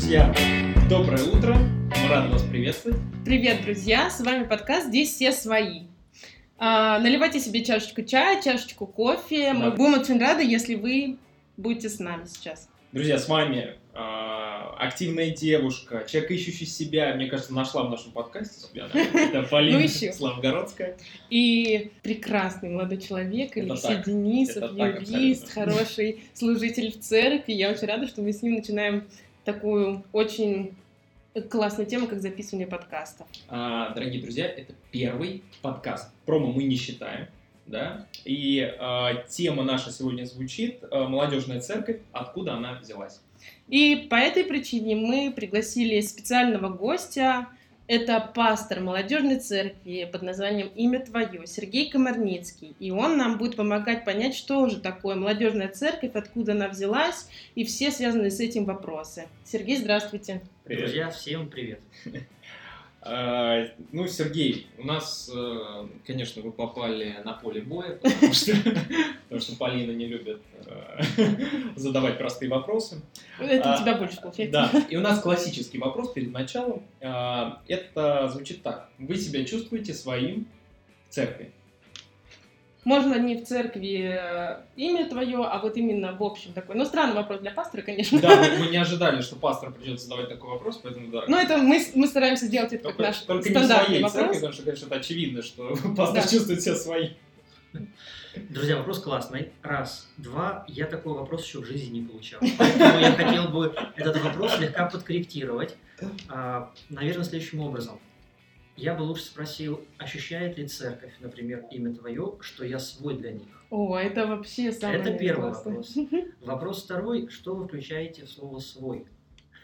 Друзья, доброе утро. Мы рады вас приветствовать. Привет, друзья! С вами подкаст «Здесь все свои». А, наливайте себе чашечку чая, чашечку кофе. Мы Да. будем очень рады, если вы будете с нами сейчас. Друзья, с вами а, активная девушка, человек, ищущий себя, мне кажется, нашла в нашем подкасте себя. Это Полина Ну. Славгородская. И прекрасный молодой человек, Это Алексей. Денисов, юрист, хороший служитель в церкви. Я очень рада, что мы с ним начинаем такую очень классную тему, как записывание подкастов. А, Дорогие друзья, это первый подкаст. Промо мы не считаем. Да? И а, тема наша сегодня звучит а, «Молодежная церковь. Откуда она взялась?» И по этой причине мы пригласили специального гостя. Это пастор молодежной церкви под названием «Имя Твое» Сергей Комарницкий. И он нам будет помогать понять, что же такое молодежная церковь, откуда она взялась и все связанные с этим вопросы. Сергей, здравствуйте. Привет. Друзья, всем привет. А, Ну, Сергей, у нас, э, конечно, вы попали на поле боя, потому что, потому что Полина не любит э, задавать простые вопросы. Это А, у тебя больше получается. Да, и у нас классический вопрос перед началом. А, Это звучит так. Вы себя чувствуете своим в церкви? Можно не в церкви э, имя твое, а вот именно в общем такой. Ну, странный вопрос для пастора, конечно. Да, мы, мы не ожидали, что пастор придет задавать такой вопрос, поэтому да. Но это мы, мы стараемся сделать это как Только, наш только не стандартный своей вопрос. церкви, потому что, конечно, это очевидно, что пастор Да. чувствует себя своим. Друзья, вопрос классный. Раз. Два. Я такой вопрос еще в жизни не получал. Поэтому я хотел бы этот вопрос слегка подкорректировать. А, Наверное, следующим образом. Я бы лучше спросил, ощущает ли церковь, например, имя твое, что я свой для них? О, это вообще самое Это первый классное. вопрос. Вопрос второй. Что вы включаете в слово «свой»?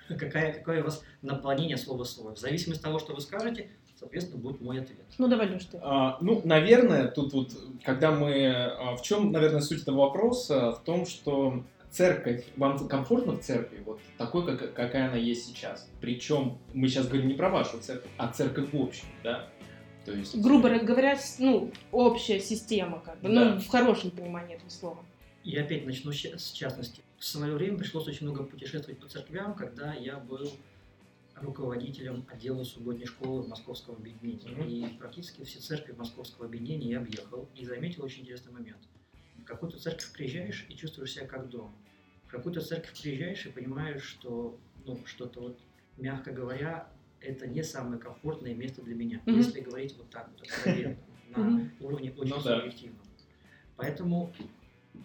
Какая, какое у вас наполнение слова «свой»? В зависимости от того, что вы скажете, соответственно, будет мой ответ. Ну, давай, Леш, ты. А, ну, наверное, тут вот, когда мы... а, В чем, наверное, суть этого вопроса? В том, что церковь, вам комфортно в церкви, вот такой, как, какая она есть сейчас. Причем мы сейчас говорим не про вашу церковь, а церковь в общем, да? То есть... грубо говоря, ну, общая система, как бы, Да. ну, в хорошем понимании этого слова. Я опять начну с ча- с частности. В свое время пришлось очень много путешествовать по церквям, когда я был руководителем отдела субботней школы Московского объединения. Мгм. И практически все церкви Московского объединения я объехал и заметил очень интересный момент. В какую-то церковь приезжаешь и чувствуешь себя как дома. В какую-то церковь приезжаешь и понимаешь, что ну, что-то вот, мягко говоря, это не самое комфортное место для меня, Мгм. если говорить вот так вот откровенно, на уровне очень Ну да. субъективном. Поэтому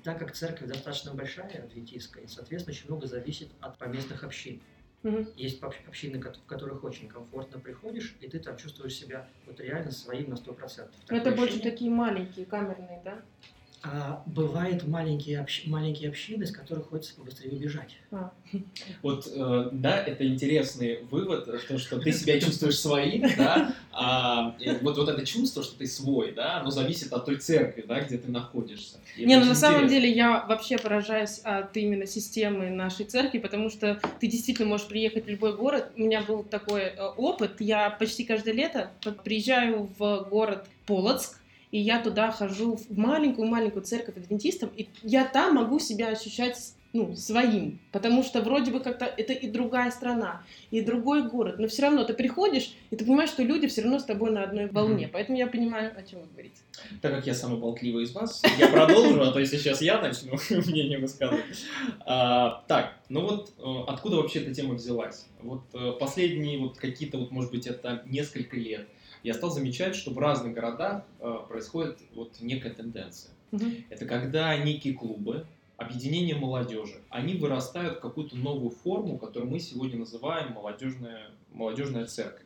так как церковь достаточно большая, адвентистская, и, соответственно, очень много зависит от поместных общин. Мгм. Есть общ- общины, в которых очень комфортно приходишь, и ты там чувствуешь себя вот реально своим на 100%. Но это Такое больше ощущение. такие маленькие, камерные, да? А бывают маленькие, общ- маленькие общины, из которых хочется побыстрее убежать. А. Вот, э, да, это интересный вывод, то, что ты себя чувствуешь своим, да, а вот, вот это чувство, что ты свой, да, оно зависит от той церкви, да, где ты находишься. И Не, ну на самом интересно. деле я вообще поражаюсь от именно системы нашей церкви, потому что ты действительно можешь приехать в любой город. У меня был такой э, опыт. Я почти каждое лето приезжаю в город Полоцк, и я туда хожу в маленькую-маленькую церковь адвентистов, и я там могу себя ощущать ну, своим, потому что вроде бы как-то это и другая страна, и другой город, но все равно ты приходишь, и ты понимаешь, что люди все равно с тобой на одной волне, Мгм. поэтому я понимаю, о чем вы говорите. Так как я самый болтливый из вас, я продолжу, а то если сейчас я начну мнение высказывать. А, так, ну вот э, откуда вообще эта тема взялась? Вот э, последние вот какие-то, вот может быть, это несколько лет, я стал замечать, что в разных городах э, происходит вот некая тенденция. Мгм. Это когда некие клубы, объединения молодежи, они вырастают в какую-то новую форму, которую мы сегодня называем молодежная, молодежная церковь.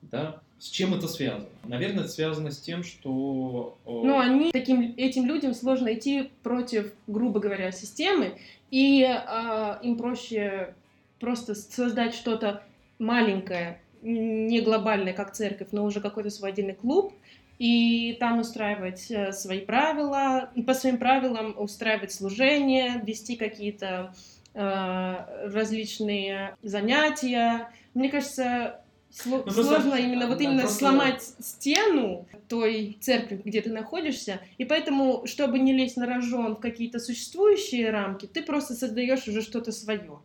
Да? С чем это связано? Наверное, это связано с тем, что... э, Ну, они таким этим людям сложно идти против, грубо говоря, системы, и а, им проще просто создать что-то маленькое, не глобальное, как церковь, но уже какой-то свой отдельный клуб, и там устраивать э, свои правила, по своим правилам устраивать служение, вести какие-то э, различные занятия. Мне кажется, Сло- Ну, просто, сложно именно вот именно просто- сломать стену той церкви, где ты находишься, и поэтому, чтобы не лезть на рожон в какие-то существующие рамки, ты просто создаешь уже что-то свое.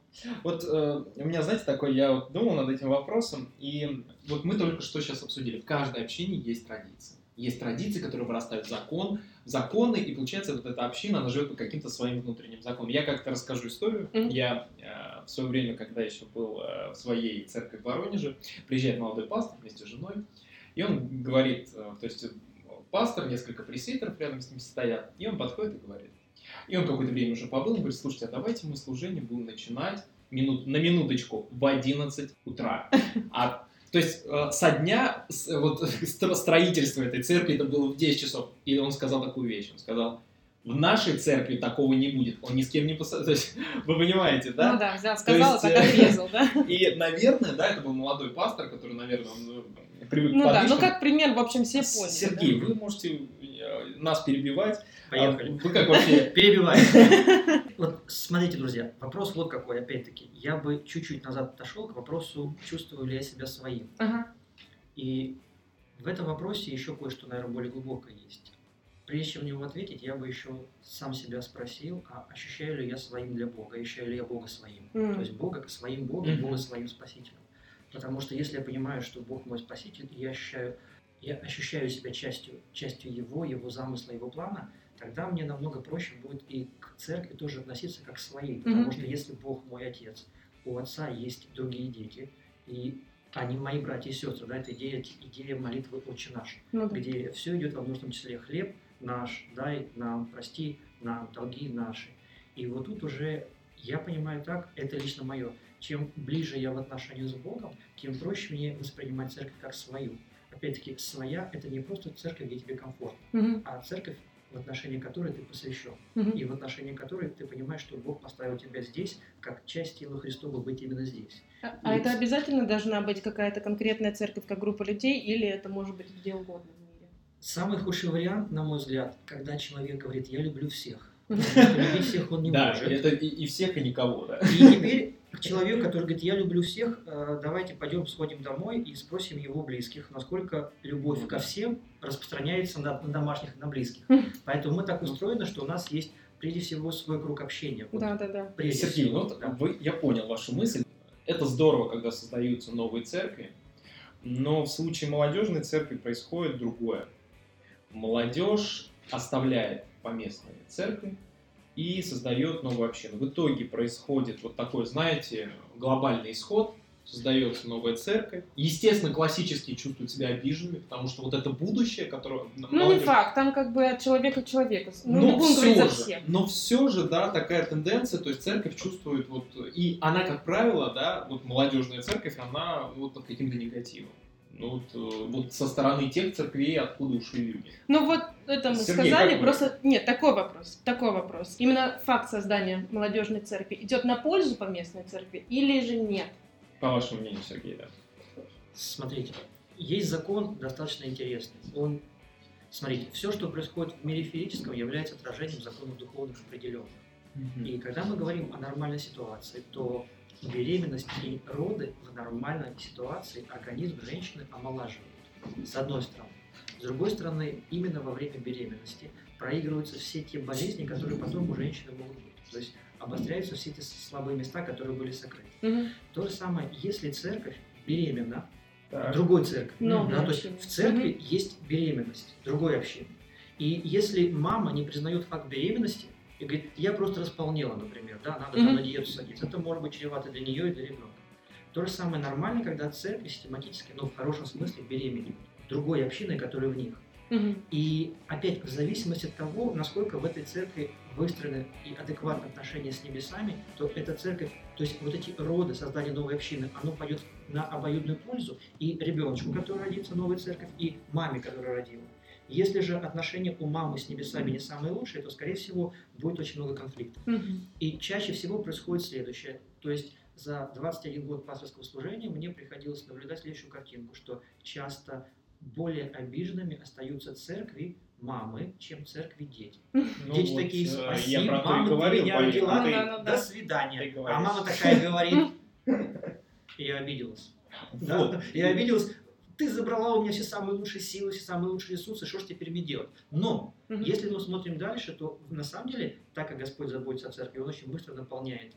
Вот э, у меня, знаете, такой, я вот думал над этим вопросом, и вот мы только что сейчас обсудили, в каждой общине есть традиции. Есть традиции, которые вырастают в закон, законы, и получается вот эта община, она живет по каким-то своим внутренним законам. Я как-то расскажу историю. Мгм. Я э, в свое время, когда еще был э, в своей церкви в Воронеже, приезжает молодой пастор вместе с женой, и он говорит, э, то есть э, пастор, несколько пресвитеров рядом с ним стоят, и он подходит и говорит. И он какое-то время уже побыл, он говорит, слушайте, а давайте мы служение будем начинать минут, на минуточку в 11 утра. А, то есть со дня вот, стро- строительства этой церкви это было в 10 часов. И он сказал такую вещь, он сказал, в нашей церкви такого не будет. Он ни с кем не есть, вы понимаете, да? Ну да, взял, сказал, есть, так э, отрезал, да? И, наверное, да, это был молодой пастор, который, наверное, он э, привык Ну да, ну как пример, в общем, все поняли. Сергей, да? вы можете э, нас перебивать. А Поехали. Вы как вообще... Перебиваю. Вот смотрите, друзья, вопрос вот какой, опять-таки. Я бы чуть-чуть назад отошел к вопросу, чувствую ли я себя своим. Ага. И в этом вопросе еще кое-что, наверное, более глубокое есть. Прежде чем на него ответить, я бы еще сам себя спросил, а ощущаю ли я своим для Бога, ощущаю ли я Бога своим. М. То есть Бога как своим Богом, Мгм. Бога своим Спасителем. Потому что если я понимаю, что Бог мой Спаситель, и я ощущаю, я ощущаю себя частью, частью Его, Его замысла, Его плана, тогда мне намного проще будет и к церкви тоже относиться как к своей. Потому Мгм. что если Бог мой Отец, у Отца есть другие дети, и они мои братья и сестры, да, это идея, идея молитвы «Отче наш», Ну да. где все идет во множественном числе хлеб наш, дай нам, прости нам долги наши. И вот тут уже я понимаю так, это лично мое. Чем ближе я в отношении с Богом, тем проще мне воспринимать церковь как свою. Опять-таки, своя – это не просто церковь, где тебе комфортно, Мгм. а церковь, в отношении которой ты посвящен, Мгм. и в отношении которой ты понимаешь, что Бог поставил тебя здесь, как часть тела Христова быть именно здесь. А а это обязательно должна быть какая-то конкретная церковь, как группа людей, или это может быть где угодно? Самый худший вариант, на мой взгляд, когда человек говорит «я люблю всех». Мгм. Потому что любить всех он не Да, может. это и, и всех, и никого, да. И теперь человек, который говорит, я люблю всех, э, давайте пойдем сходим домой и спросим его близких, насколько любовь Ну ко всем распространяется на, на домашних и на близких. Мгм. Поэтому мы так устроены, что у нас есть прежде всего свой круг общения. Вот Да, да, да. прежде Сергей, всего, ну вот да. вы, я понял вашу мысль. Это здорово, когда создаются новые церкви, но в случае молодежной церкви происходит другое. Молодежь оставляет поместные церкви и создает новую общину. В итоге происходит вот такой, знаете, глобальный исход, создается новая церковь. Естественно, классические чувствуют себя обиженными, потому что вот это будущее, которое... Ну, не факт, там как бы от человека к человеку. Ну, Но все же, всех. но все же, да, такая тенденция, то есть церковь чувствует вот, и она, как правило, да, вот молодежная церковь, она вот под каким-то негативом. Ну вот, э, вот со стороны тех церквей, откуда ушли люди. Ну вот это мы Сергей, сказали, как вы? просто нет, такой вопрос, такой вопрос. Именно факт создания молодежной церкви идет на пользу поместной церкви или же нет? По вашему мнению, Сергей, да? Смотрите, есть закон достаточно интересный. Он, смотрите, все, что происходит в мире физическом, является отражением законов духовных определенных. И когда мы говорим о нормальной ситуации, то беременность и роды в нормальной ситуации организм женщины омолаживают. С одной стороны. С другой стороны, именно во время беременности проигрываются все те болезни, которые потом у женщины могут быть. То есть обостряются все эти слабые места, которые были сокрыты. Мгм. То же самое, если церковь беременна, Так. другой церкви. Новой да, то есть в церкви есть беременность другой общины. И если мама не признает факт беременности и говорит, я просто располнела, например, да, надо Мгм. на диету садиться, это может быть чревато для нее и для ребенка. То же самое нормально, когда церкви систематически, но в хорошем смысле беременеют другой общиной, которая в них. Мгм. И опять в зависимости от того, насколько в этой церкви выстроены и адекватные отношения с небесами, то эта церковь, то есть вот эти роды создания новой общины, оно пойдет на обоюдную пользу и ребеночку, который родится в новой церковь, и маме, которая родила. Если же отношения у мамы с небесами не самые лучшие, то, скорее всего, будет очень много конфликтов. Мгм. И чаще всего происходит следующее. То есть за 21 год пасторского служения мне приходилось наблюдать следующую картинку, что часто более обиженными остаются церкви мамы, чем церкви дети. Ну дети вот, такие, э, спасибо, я про мама, ты говорил, меня родила, Ну да, ну да. до свидания. ты а мама такая говорит, я обиделась. Да. И обиделась, ты забрала у меня все самые лучшие силы, все самые лучшие ресурсы, что ж теперь мне делать? Но, Мгм. если мы смотрим дальше, то на самом деле, так как Господь заботится о церкви, Он очень быстро наполняет.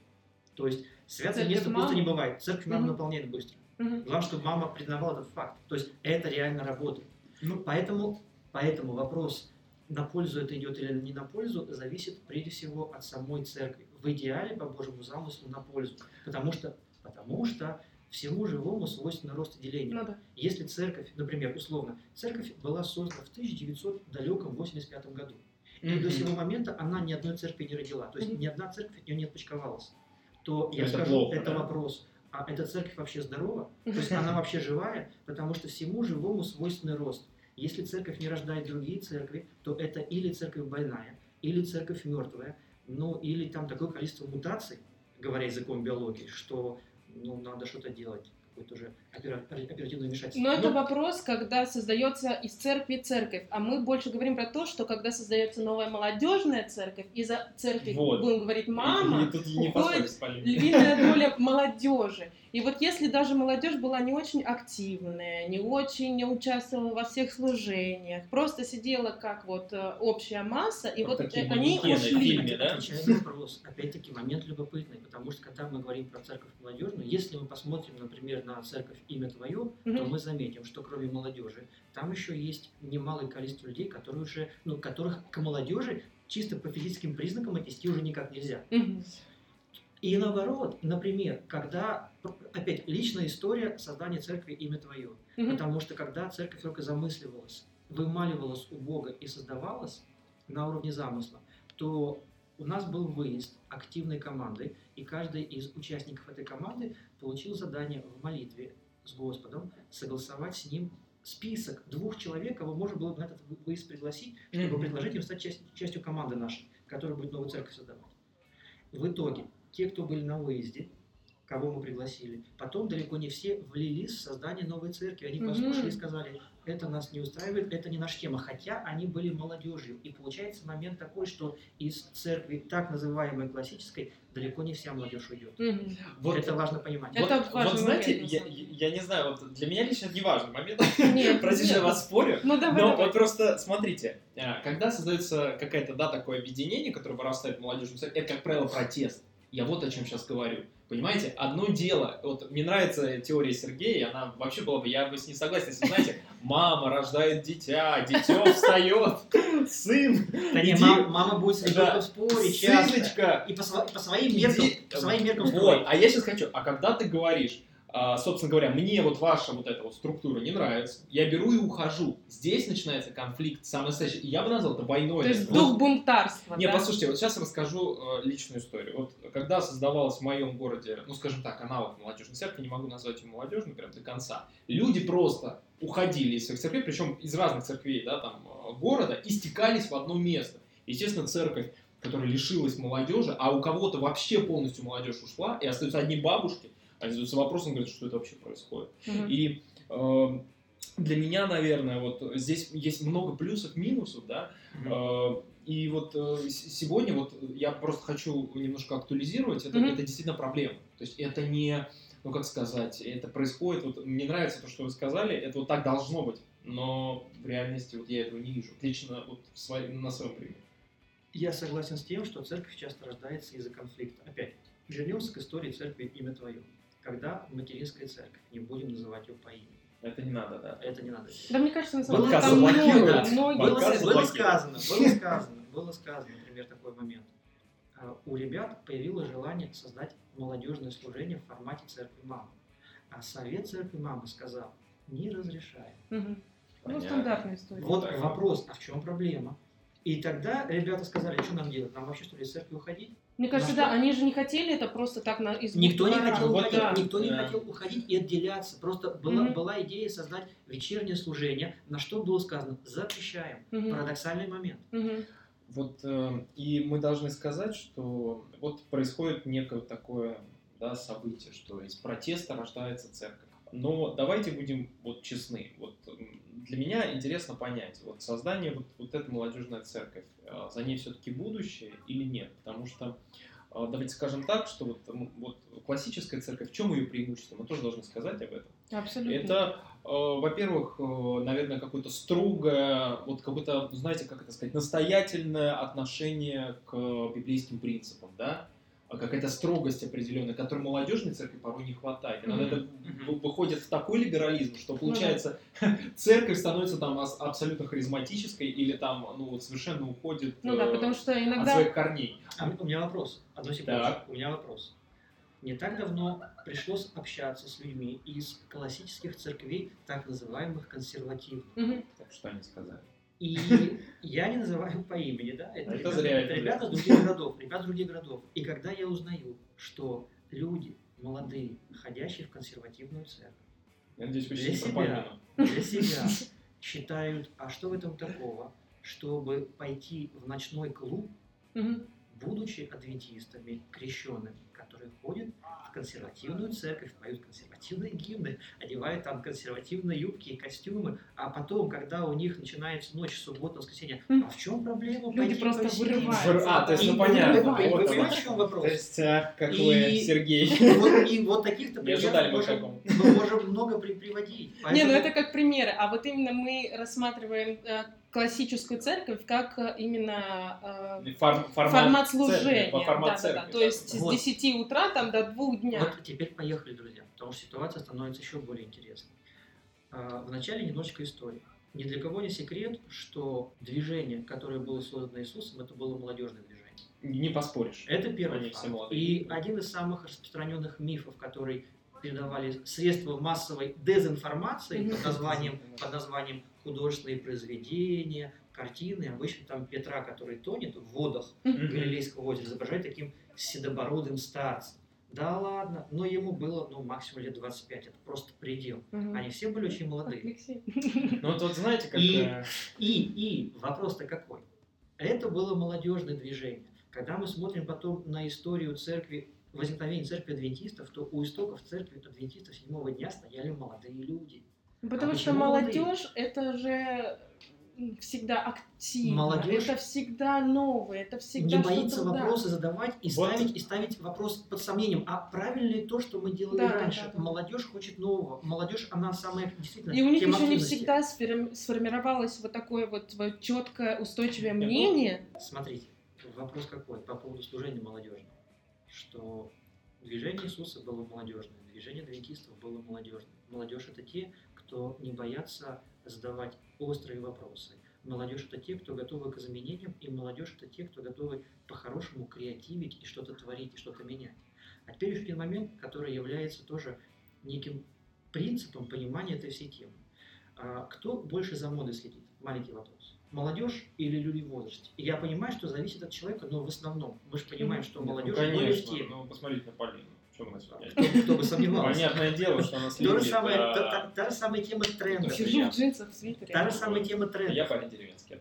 То есть святое Церковь место маму? пусто не бывает. Церковь маму Мгм. наполняет быстро. Мгм. Главное, чтобы мама признавала этот факт. То есть это реально работает. Ну, Поэтому, поэтому вопрос, на пользу это идет или не на пользу, зависит прежде всего от самой церкви. В идеале, по Божьему замыслу, на пользу. Потому что, потому что всему живому свойственно рост и деление. Ну да. Если церковь, например, условно, церковь была создана в 1985 году. И до Мгм. сего момента она ни одной церкви не родила. То есть Мгм. ни одна церковь от нее не отпочковалась. То я Это скажу, плохо, это да? вопрос. А эта церковь вообще здорова? То есть она вообще живая? Потому что всему живому свойственный рост. Если церковь не рождает другие церкви, то это или церковь больная, или церковь мертвая, ну или там такое количество мутаций, говоря языком биологии, что ну, надо что-то делать, какое-то уже опера- оперативное вмешательство. Но это Ну, вопрос, когда создается из церкви церковь. А мы больше говорим про то, что когда создается новая молодежная церковь, и за церковь, Вот. будем говорить, И мама, тут не уходит львиная доля молодежи. И вот если даже молодежь была не очень активная, не очень участвовала во всех служениях, просто сидела как вот э, общая масса, и вот такие э, они манекены в ушли. фильме, да? Отвечая на вопрос, опять-таки момент любопытный, потому что когда мы говорим про церковь молодежную, если мы посмотрим, например, на церковь «Имя Твое», то Мгм. мы заметим, что кроме молодежи, там еще есть немалое количество людей, которые уже, ну, которых к молодежи чисто по физическим признакам отнести уже никак нельзя. Мгм. И наоборот, например, когда, опять, личная история создания церкви «Имя Твое», Мгм. Потому что когда церковь только замысливалась, вымаливалась у Бога и создавалась на уровне замысла, то у нас был выезд активной команды, и каждый из участников этой команды получил задание в молитве с Господом согласовать с ним список двух человек, кого можно было бы на этот вы- выезд пригласить, чтобы Мгм. предложить им стать часть- частью команды нашей, которая будет новую церковь создавать. В итоге, те, кто были на выезде, кого мы пригласили, потом далеко не все влились в создание новой церкви. Они Мгм. послушали и сказали, это нас не устраивает, это не наша тема. Хотя они были молодежью. И получается момент такой, что из церкви так называемой классической далеко не вся молодежь уйдет. Мгм. Вот, это важно понимать. Это вот, важный вот знаете, момент, я, я не знаю, вот для меня лично это не важный момент. Нет, Простите, что я нет. вас спорю. Ну давай, Но давай. вот просто смотрите, а, когда создается какая-то, да, такое объединение, которое вырастает в молодежном совете, это, как правило, протест. Я вот о чем сейчас говорю. Понимаете, одно дело, вот мне нравится теория Сергея, она вообще была бы, я бы с ней согласен, если, знаете, мама рождает дитя, дитё встает, сын, Да не, иди- мама будет с ребенком да, спорить часто. сыночка, И по, сво- по своим Иди- меркам, по своим меркам Вот, а я сейчас хочу, а когда ты говоришь, а, собственно говоря, мне вот ваша вот эта вот структура не нравится, я беру и ухожу. Здесь начинается конфликт, самый настоящий. Я бы назвал это войной. То есть Вот- дух бунтарства, Не, да? послушайте, вот сейчас расскажу э, личную историю. Вот когда создавалась в моем городе, ну, скажем так, аналог молодежной церкви, не могу назвать ее молодежной прям до конца, люди просто уходили из своих церквей, причем из разных церквей, да, там, э, города, и стекались в одно место. Естественно, церковь, которая лишилась молодежи, а у кого-то вообще полностью молодежь ушла, и остаются одни бабушки, они задаются вопросом, говорят, что это вообще происходит. Мгм. И э, для меня, наверное, вот здесь есть много плюсов, минусов, да, Э, И вот э, сегодня вот я просто хочу немножко актуализировать, это, Мгм. это действительно проблема. То есть это не, ну как сказать, это происходит, вот мне нравится то, что вы сказали, это вот так должно быть, но в реальности вот я этого не вижу. Лично вот в своей- на своем примере. Я согласен с тем, что церковь часто рождается из-за конфликта. Опять, вернемся к истории церкви «Имя Твое». Когда материнская церковь, не будем называть ее по имени, Это не надо, да. это не надо. Да мне кажется, на самом деле там заблокируют. многие, многие Было, было сказано, было сказано, было сказано, например, такой момент. А, У ребят появилось желание создать молодежное служение в формате церкви мамы. А совет церкви мамы сказал, не разрешаем. Мгм. Ну, стандартная история. Вот вопрос, а в чем проблема? И тогда ребята сказали, что нам делать? Нам вообще что ли из церкви уходить? Мне кажется, да, они же не хотели это просто так на из Никто не хотел уходить, да. никто не Да. хотел уходить и отделяться. Просто была, Мгм. была идея создать вечернее служение, на что было сказано запрещаем. Мгм. Парадоксальный момент. Мгм. Вот, э, и мы должны сказать, что вот происходит некое такое да, событие, что из протеста рождается церковь. Но давайте будем вот честны. Вот для меня интересно понять, вот создание вот, вот этой молодежной церковь, э, за ней все-таки будущее или нет? Потому что а, давайте скажем так, что вот, вот классическая церковь, в чем ее преимущество? Мы тоже должны сказать об этом. Абсолютно. Это, э, во-первых, э, наверное, какое-то строгое, вот какое-то, знаете, как это сказать, настоятельное отношение к библейским принципам, да? А какая-то строгость определенная, которой молодежной церкви порой не хватает. Иногда Мгм. это выходит в такой либерализм, что получается церковь становится там абсолютно харизматической или там ну вот совершенно уходит Ну да, э, потому что от иногда... своих корней. А у меня вопрос. Одну секунду. Так. У меня вопрос. Не так давно пришлось общаться с людьми из классических церквей, так называемых консервативных. Мгм. Так что они сказали. И я не называю по имени, да? Это, Это ребята, зря, это ребята с других городов, ребята с других городов. И когда я узнаю, что люди молодые, ходящие в консервативную церковь, Я надеюсь, Для себя. для себя считают, а что в этом такого, чтобы пойти в ночной клуб. Будучи адвентистами, крещенными, которые ходят в консервативную церковь, поют консервативные гимны, одевают там консервативные юбки и костюмы, а потом, когда у них начинается ночь, суббота, воскресенье, а в чем проблема? Люди пойти просто повеселиться? вырываются. Выр- А, то есть, ну понятно. вы- вот в чем вопрос? То есть, а, как И- вы, Сергей. И вот, и вот таких-то примеров мы можем, мы можем много при- приводить. Не, ну это как примеры, а вот именно мы рассматриваем э, классическую церковь как э, именно э, Фор- формат, формат церкви, служения. по формат да, да, да. церкви, То да. есть Вот. с 10 утра там до 2 дня. Вот теперь поехали, друзья, потому что ситуация становится еще более интересной. А, Вначале немножечко истории. Ни для кого не секрет, что движение, которое было создано Иисусом, это было молодежное движение. Не поспоришь. Это первый Они факт. И один из самых распространенных мифов, который передавали средства массовой дезинформации под названием, под названием художественные произведения, картины. Обычно там Петра, который тонет в водах. Галилейского озера, изображают таким седобородым старцем. Да ладно, но ему было ну, максимум лет 25, это просто предел. Мгм. Они все были очень молодые. Алексей. Ну вот, вот знаете, как... И- э, И, и вопрос-то какой? Это было молодежное движение. Когда мы смотрим потом на историю церкви, возникновения церкви адвентистов, то у истоков церкви адвентистов седьмого дня стояли молодые люди. Потому А что молодежь это же всегда активно, Молодежь это всегда новое, это всегда не боится что-то, да. вопросы задавать и Вот. ставить, и ставить вопрос под сомнением, а правильно ли то, что мы делали Да, раньше? да, да. Молодежь хочет нового. Молодежь, она самая действительно И у них еще не всегда сформировалось вот такое вот, вот четкое, устойчивое Ну, мнение. Смотрите, вопрос какой по поводу служения молодежи. Что движение Иисуса было молодежное, движение адвентистов было молодежное. Молодежь это те, кто не боятся задавать острые вопросы. Молодежь это те, кто готовы к изменениям, и молодежь это те, кто готовы по-хорошему креативить и что-то творить, и что-то менять. А теперь еще один момент, который является тоже неким принципом понимания этой всей темы. А Кто больше за модой следит? Маленький вопрос. Молодежь или люди в возрасте? Я понимаю, что зависит от человека, но в основном мы же понимаем, что ну, молодежь более в конечно, теме. ну посмотрите на Полину. Вы на сегодня? Кто, бы сомневался. Понятное дело, что она То же следит. самое, а, та, же самая тема тренда. Сижу в джинсах, в свитере. Та же самая тема тренда. Я парень деревенский.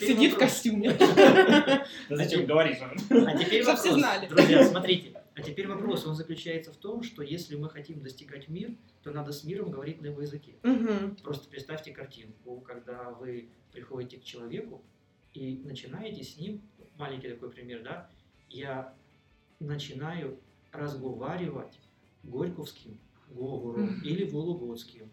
Сидит в костюме. Зачем говоришь? А теперь вопрос, знали. друзья, смотрите. А теперь вопрос, он заключается в том, что если мы хотим достигать мир, то надо с миром говорить на его языке. Мгм. Просто представьте картинку, когда вы приходите к человеку и начинаете с ним, маленький такой пример, да, я начинаю разговаривать горьковским говором или вологодским.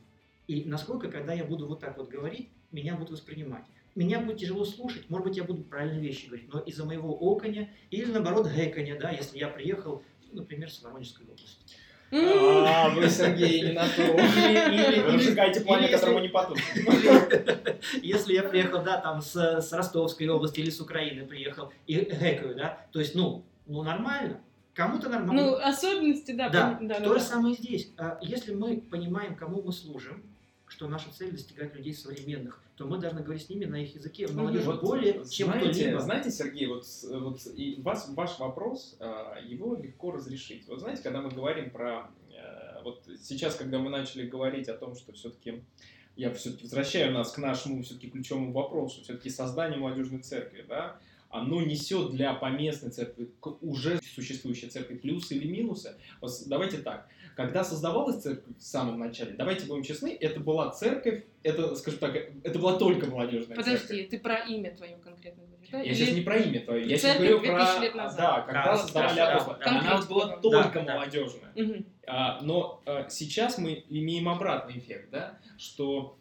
И насколько, когда я буду вот так вот говорить, меня будут воспринимать. Меня будет тяжело слушать, может быть, я буду правильные вещи говорить, но из-за моего оконя или, наоборот, гэконя, да, если я приехал, ну, например, с Воронежской области. А, вы, Сергей, не на то. Или- Вы разжигаете пламя, которому не потушить. Если я приехал, да, там с, с Ростовской области или с Украины приехал и гэкаю, да, то есть, ну, ну нормально, кому-то Ну, нормально. особенности, да. да, да, то да, же да. самое здесь. А Если мы понимаем, кому мы служим, что наша цель достигать людей современных, то мы должны говорить с ними на их языке. Молодежь Вот, более, чем знаете, кто-либо. знаете, Сергей, вот, вот и вас, ваш вопрос, а, его легко разрешить. Вот знаете, когда мы говорим про... э, Вот сейчас, когда мы начали говорить о том, что все-таки я все-таки возвращаю нас к нашему все-таки ключевому вопросу, все-таки создание молодежной церкви, да, оно несет для поместной церкви, к уже существующей церкви плюсы или минусы. Давайте так, когда создавалась церковь в самом начале, давайте будем честны, это была церковь, это, скажем так, это была только молодежная церковь. Подожди, ты про имя твое конкретно говоришь? Да? Я сейчас Или- не про имя твое, я сейчас говорю 2000 про... лет назад. Да, когда Да, создавали да, апостола. да, Она вот была да. только Да, молодежная. А, но а, сейчас мы имеем обратный эффект, да, что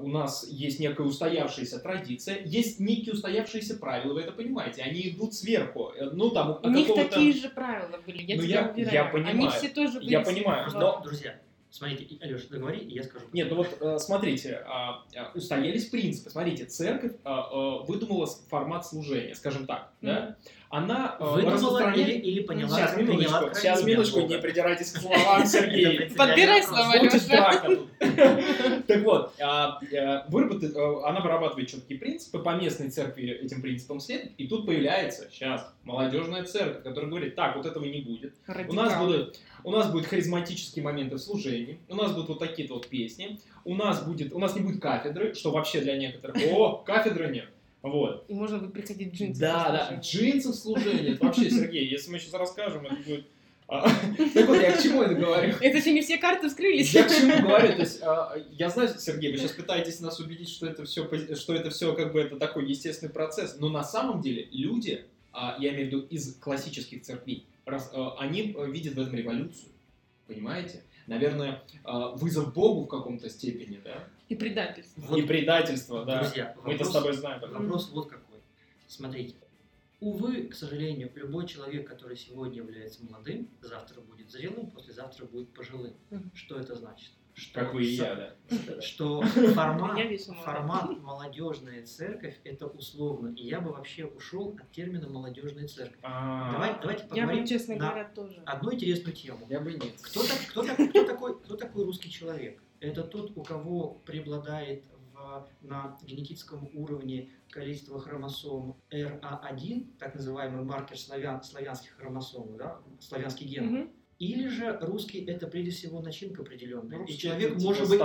у нас есть некая устоявшаяся традиция, есть некие устоявшиеся правила, вы это понимаете, они идут сверху, Э, ну там У них такие же правила были, я Ну, тебя я- я понимаю, Они все тоже были. я понимаю, но- Друзья, смотрите, Алеш, договори, и я скажу. Нет, ну вот э, смотрите, а, устоялись принципы. Смотрите, церковь а, выдумала формат служения, скажем так, да? Она Выдумала распространяет- или, или поняла, Сейчас, минуточку, сейчас, минуточку, не придирайтесь к словам, Сергей. Подбирай слова, тут. Так вот, а, а, выработает- а, она вырабатывает четкие принципы, по местной церкви этим принципам следует, и тут появляется сейчас молодежная церковь, которая говорит, так, вот этого не будет. У нас будут, у нас будут харизматические моменты в служении, у нас будут вот такие-то вот песни, у нас будет, у нас не будет кафедры, что вообще для некоторых, о, кафедры нет. Вот. И можно будет приходить в джинсы. Да, да, джинсы в служении. Это вообще, Сергей, если мы сейчас расскажем, это будет... а, Так вот, я к чему это говорю? Это еще не все карты вскрылись. Я к чему говорю? То есть, а, я знаю, Сергей, вы сейчас пытаетесь нас убедить, что это все, что это все как бы это такой естественный процесс, но на самом деле люди, а, я имею в виду из классических церквей, раз- они э, видят в этом революцию, понимаете? Наверное, вызов Богу в каком-то степени, да? И предательство. Вот, И предательство, да. Друзья, Мы-то с вопрос- тобой знаем. Вопрос вот какой. Смотрите. Увы, к сожалению, любой человек, который сегодня является молодым, завтра будет зрелым, послезавтра будет пожилым. Что это значит? Что Как вы и я, да. Что формат, формат молодежная церковь это условно. И я бы вообще ушел от термина молодежная церковь. А, Давай, давайте Я поговорим бы, честно говоря, тоже. одну интересную тему. Я бы нет. Кто, так, кто, так- кто такой, кто такой русский человек? Это тот, у кого преобладает на генетическом уровне количество хромосом RA1, так называемый маркер славян, славянских хромосом, да, славянский ген. Мгм. Или же русский это прежде всего начинка определенная. Русский И человек это может типа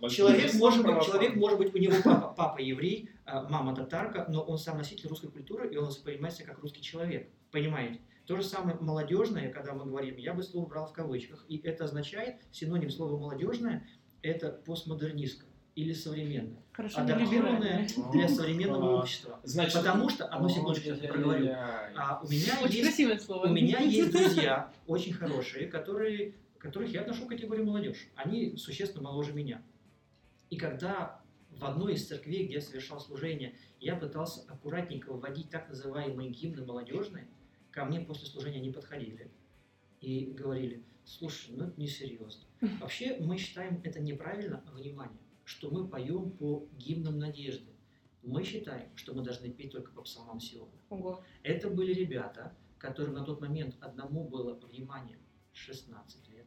быть, человек крестом может быть, человек может быть у него папа, папа еврей, а, мама татарка, но он сам носитель русской культуры и он воспринимается как русский человек. Понимаете? То же самое молодежное, когда мы говорим, я бы слово брал в кавычках, и это означает, синоним слова молодежное, это постмодернистское или современное, Хорошо, не адаптированное для современного А, общества. Значит, Потому что, одну секундочку, сейчас я проговорю, а у меня Очень есть красивое слово. у меня есть друзья очень хорошие, которые, которых я отношу к категории молодежь. Они существенно моложе меня. И когда в одной из церквей, где я совершал служение, я пытался аккуратненько вводить так называемые гимны молодежные, ко мне после служения они подходили и говорили, слушай, ну это несерьезно. Вообще мы считаем это неправильно, внимание, что мы поем по гимнам надежды. Мы считаем, что мы должны петь только по псалмам Сиона. Ого. Это были ребята, которым на тот момент одному было, внимание, 16 лет,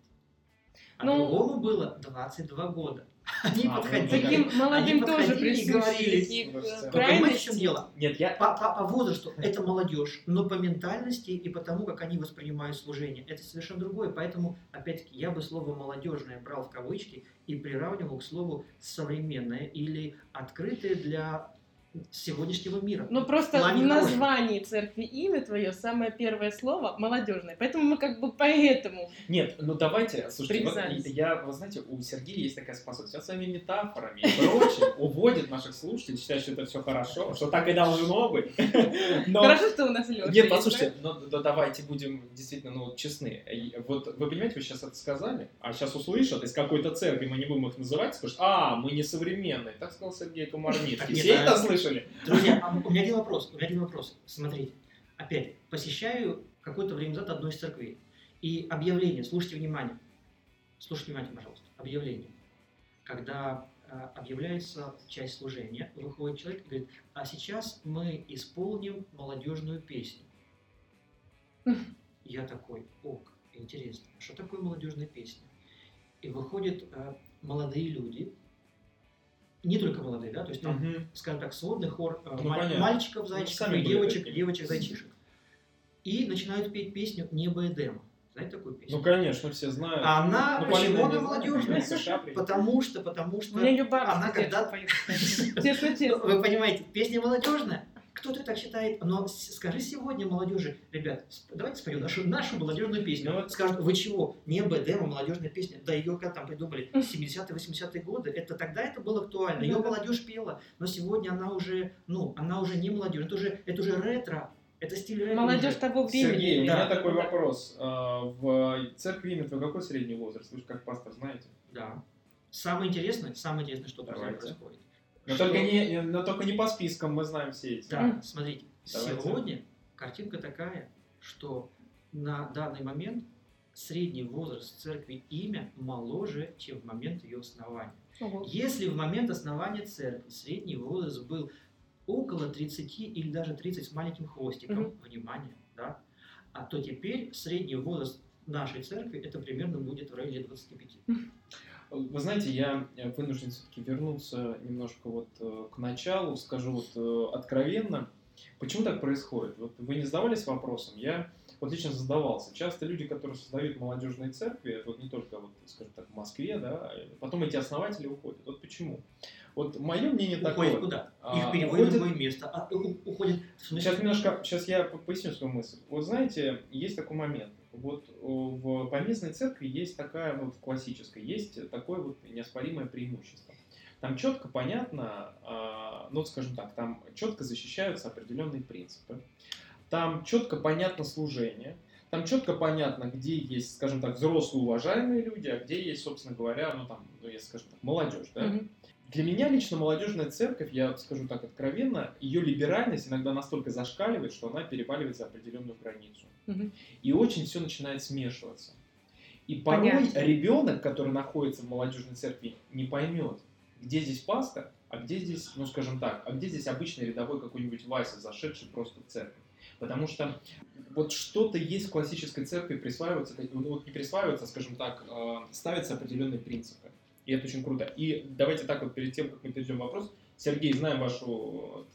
а Ну, другому было 22 года. Они А, ну, подходили. Таким молодым тоже подходили и присущи говорили, такие, «Вы все». Вы понимаете, в чем дело? Нет, я... По, по- по возрасту это молодежь, но по ментальности и по тому, как они воспринимают служение, это совершенно другое. Поэтому, опять-таки, я бы слово молодежное брал в кавычки и приравнивал к слову современное или открытое для сегодняшнего мира. Ну просто в названии церкви имя твое самое первое слово молодежное. Поэтому мы как бы поэтому. Нет, ну давайте, слушайте, вот я, вы знаете, у Сергея есть такая способность, он своими метафорами и прочим уводит наших слушателей, считает, что это все хорошо, что так и должно быть. Хорошо, что у нас Леша. Нет, послушайте, ну да, давайте будем действительно ну, честны. Вот вы понимаете, вы сейчас это сказали, а сейчас услышат из какой-то церкви, мы не будем их называть, скажут, а, мы не современные. Так сказал Сергей Комарницкий. Все это слышали? Друзья, а у меня один вопрос. У меня один вопрос. Смотрите, опять посещаю какое-то время назад одну из церквей. И объявление, слушайте внимание. Слушайте внимательно, пожалуйста. Объявление. Когда э, объявляется часть служения, выходит человек и говорит, а сейчас мы исполним молодежную песню. Я такой, ок, интересно, а что такое молодежная песня? И выходят э, молодые люди, не только молодые, да, то есть там Мгм. скажем так, сводный хор э, Ну, маль- мальчиков, Ну, зайчиков были девочек, такими. девочек, зайчишек. И начинают петь песню «Небо Эдема». Знаете такую песню? Ну, конечно, все знают. А она, Ну, почему она молодежная? Потому что, потому что... Ее бабушка Она детство когда- поет. Честно, Ну, честно. Вы понимаете, песня молодежная, кто-то так считает, но скажи сегодня молодежи, ребят, давайте споем нашу, нашу молодежную песню. Скажут, вы чего? Не БДМ, а молодежная песня. Да ее как там придумали? 70-е, 80-е годы. Это тогда это было актуально. Ее молодежь пела, но сегодня она уже, ну, она уже не молодежь, это уже, это уже ретро. Это стиль ретро. Молодежь уже. того времени. Сергей, у Да. меня такой вопрос. А, В церкви Имитва какой средний возраст? Вы же как пастор знаете. Да. Самое интересное, самое интересное, что друзья, Давайте. происходит. Но Что- только, не, но только не по спискам, мы знаем все эти. Да, смотрите, Давайте. сегодня картинка такая, что на данный момент средний возраст церкви имя моложе, чем в момент ее основания. Ого. Если в момент основания церкви средний возраст был около 30 или даже 30 с маленьким хвостиком, Мгм. внимание, да, а то теперь средний возраст нашей церкви это примерно будет в районе 25. Вы знаете, я э, вынужден все-таки вернуться немножко вот э, к началу, скажу вот э, откровенно. Почему так происходит? Вот вы не задавались вопросом? Я вот лично задавался. Часто люди, которые создают молодежные церкви, вот не только, вот, скажем так, в Москве, да, потом эти основатели уходят. Вот почему? Вот мое мнение такое. Уходит куда? А, Их переводят в уходит- другое место. А, у- уходит в смысле- Сейчас немножко, сейчас я по- поясню свою мысль. Вот знаете, есть такой момент. Вот э, в поместной церкви есть такая вот классическая, есть такое вот неоспоримое преимущество. Там четко понятно, а, ну, скажем так, там четко защищаются определенные принципы. Там четко понятно служение. Там четко понятно, где есть, скажем так, взрослые уважаемые люди, а где есть, собственно говоря, ну там, ну, если, скажем так, молодежь, да? Мгм. Для меня лично молодежная церковь, я скажу так откровенно, ее либеральность иногда настолько зашкаливает, что она переваливает за определенную границу. И очень все начинает смешиваться. И порой Понятно. ребенок, который находится в молодежной церкви, не поймет, где здесь пастор, а где здесь, ну скажем так, а где здесь обычный рядовой какой-нибудь Вася, зашедший просто в церковь. Потому что вот что-то есть в классической церкви, присваивается, ну вот не присваивается, а, скажем так, э, ставятся определенные принципы. И это очень круто. И давайте так вот перед тем, как мы перейдем к вопросу, Сергей, знаем вашу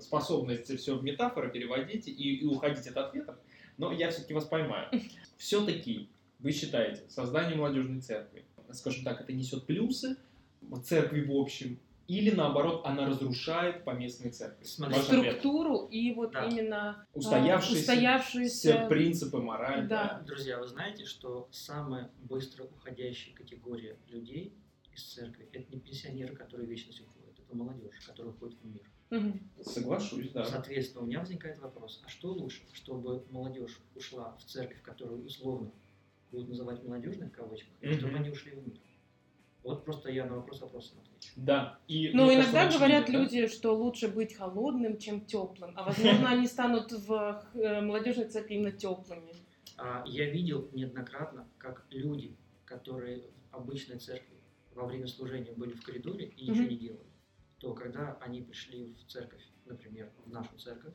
способность все в метафоры переводить и, и уходить от ответов, но я все-таки вас поймаю. Все-таки вы считаете, создание молодежной церкви, скажем так, это несет плюсы церкви в общем, или наоборот, она разрушает поместные церкви? Смотри, Ваш ответ. Структуру и вот Да. именно а, Устоявшиеся, устоявшиеся Все принципы, мораль. Да. Друзья, вы знаете, что самая быстро уходящая категория людей из церкви это не пенсионеры, которые в вечность уходят, это молодежь, которая уходит в мир. Мгм. Соглашусь, да. Соответственно, у меня возникает вопрос, а что лучше, чтобы молодежь ушла в церковь, которую условно будут называть молодежной в кавычках, или Мгм. чтобы они ушли в мир? Вот просто я на вопрос вопросом отвечу. Да. И, Ну, мне иногда кажется, говорят очевидно, да? люди, что лучше быть холодным, чем теплым. А возможно, они станут в э, молодежной церкви именно теплыми. А я видел неоднократно, как люди, которые в обычной церкви во время служения были в коридоре и ничего не делали, то когда они пришли в церковь, например, в нашу церковь,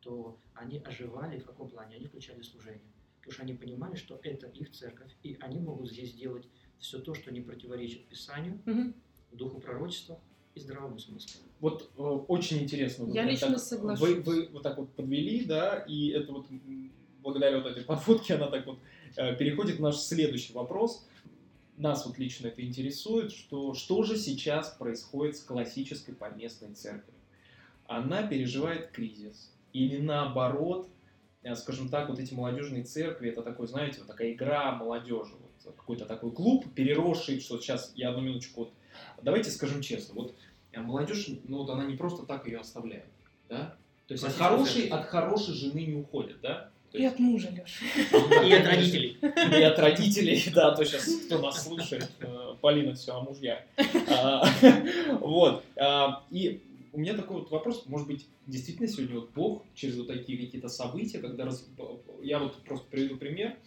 то они оживали в каком плане? Они включали служение. Потому что они понимали, что это их церковь, и они могут здесь делать все то, что не противоречит Писанию, Мгм. духу пророчества и здравому смыслу. Вот э, очень интересно. Я лично так- соглашусь. Вы, вы вот так вот подвели, да, и это вот благодаря вот этой подводке она так вот э, переходит в наш следующий вопрос. Нас вот лично это интересует, что, что же сейчас происходит с классической поместной церковью? Она переживает кризис. Или наоборот, э, скажем так, вот эти молодежные церкви, это такой, знаете, вот такая игра молодежи, какой-то такой клуб, переросший, что сейчас, я одну минуточку, вот, давайте скажем честно, вот э, молодежь, ну вот она не просто так ее оставляет, да? То есть от хорошей, от хорошей жены не уходит, да? То И есть- от мужа, Леша. И от родителей. и от родителей, да, то сейчас кто нас слушает, э, Полина все о мужьях. А, Вот. а, И у меня такой вот вопрос, может быть, действительно сегодня вот Бог через вот такие какие-то события, когда раз- я вот просто приведу пример,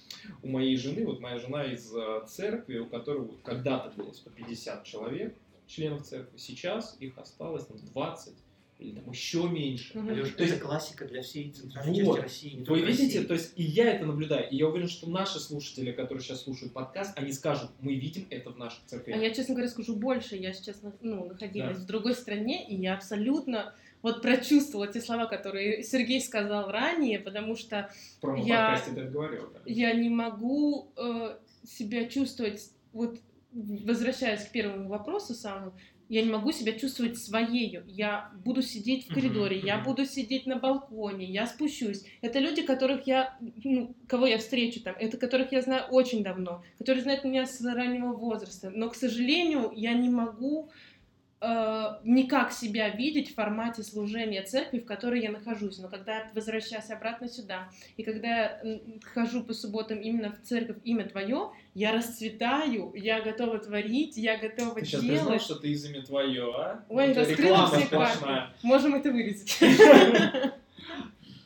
у моей жены, вот моя жена из э, церкви, у которой вот когда-то было 150 человек, членов церкви, сейчас их осталось там 20 или там еще меньше. Мгм. Алёш, То есть- это классика для всей центральной Вот. части России. не Вы видите, России. то есть и я это наблюдаю, и я уверен, что наши слушатели, которые сейчас слушают подкаст, они скажут, мы видим это в наших А церквях. я, честно говоря, скажу больше. Я сейчас ну, находилась Да. в другой стране, и я абсолютно вот прочувствовала те слова, которые Сергей сказал ранее, потому что промо я- говорил. да. я не могу э, себя чувствовать, вот возвращаясь к первому вопросу самому, я не могу себя чувствовать своею. Я буду сидеть в коридоре, я буду сидеть на балконе, я спущусь. Это люди, которых я, ну, кого я встречу там, это которых я знаю очень давно, которые знают меня с раннего возраста. Но, к сожалению, я не могу никак себя видеть в формате служения церкви, в которой я нахожусь. Но когда я возвращаюсь обратно сюда, и когда я хожу по субботам именно в церковь имя Твое, я расцветаю, я готова творить, я готова Ты сейчас делать. признал, что ты из имя твое, а? Ой, Вот раскрыла все карты. Можем это вырезать.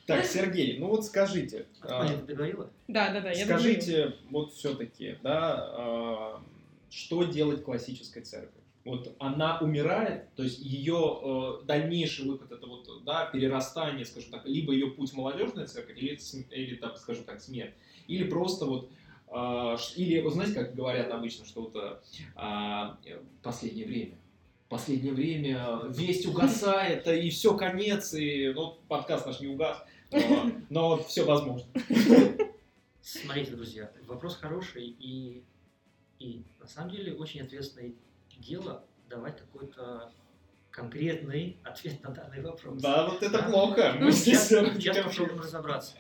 Так, Сергей, ну вот скажите, а, Аня, ты договорила? Да, да, да. я скажите, вот все-таки, да, а, что делать классической церкви? Вот она умирает, то есть ее дальнейший выход это вот, да, перерастание, скажем так, либо ее путь молодежная церковь, или, или так, скажем так, смерть, или просто вот ш- или, вы знаете, как говорят обычно, что вот а, а, э, последнее время. Последнее время весть угасает, и все, конец, и ну, подкаст наш не угас, но, но все возможно. Смотрите, друзья, вопрос хороший и, и на самом деле очень ответственное дело давать какой-то конкретный ответ на данный вопрос. Да, вот это Да. плохо. Ну, Мы сейчас, сейчас попробуем разобраться.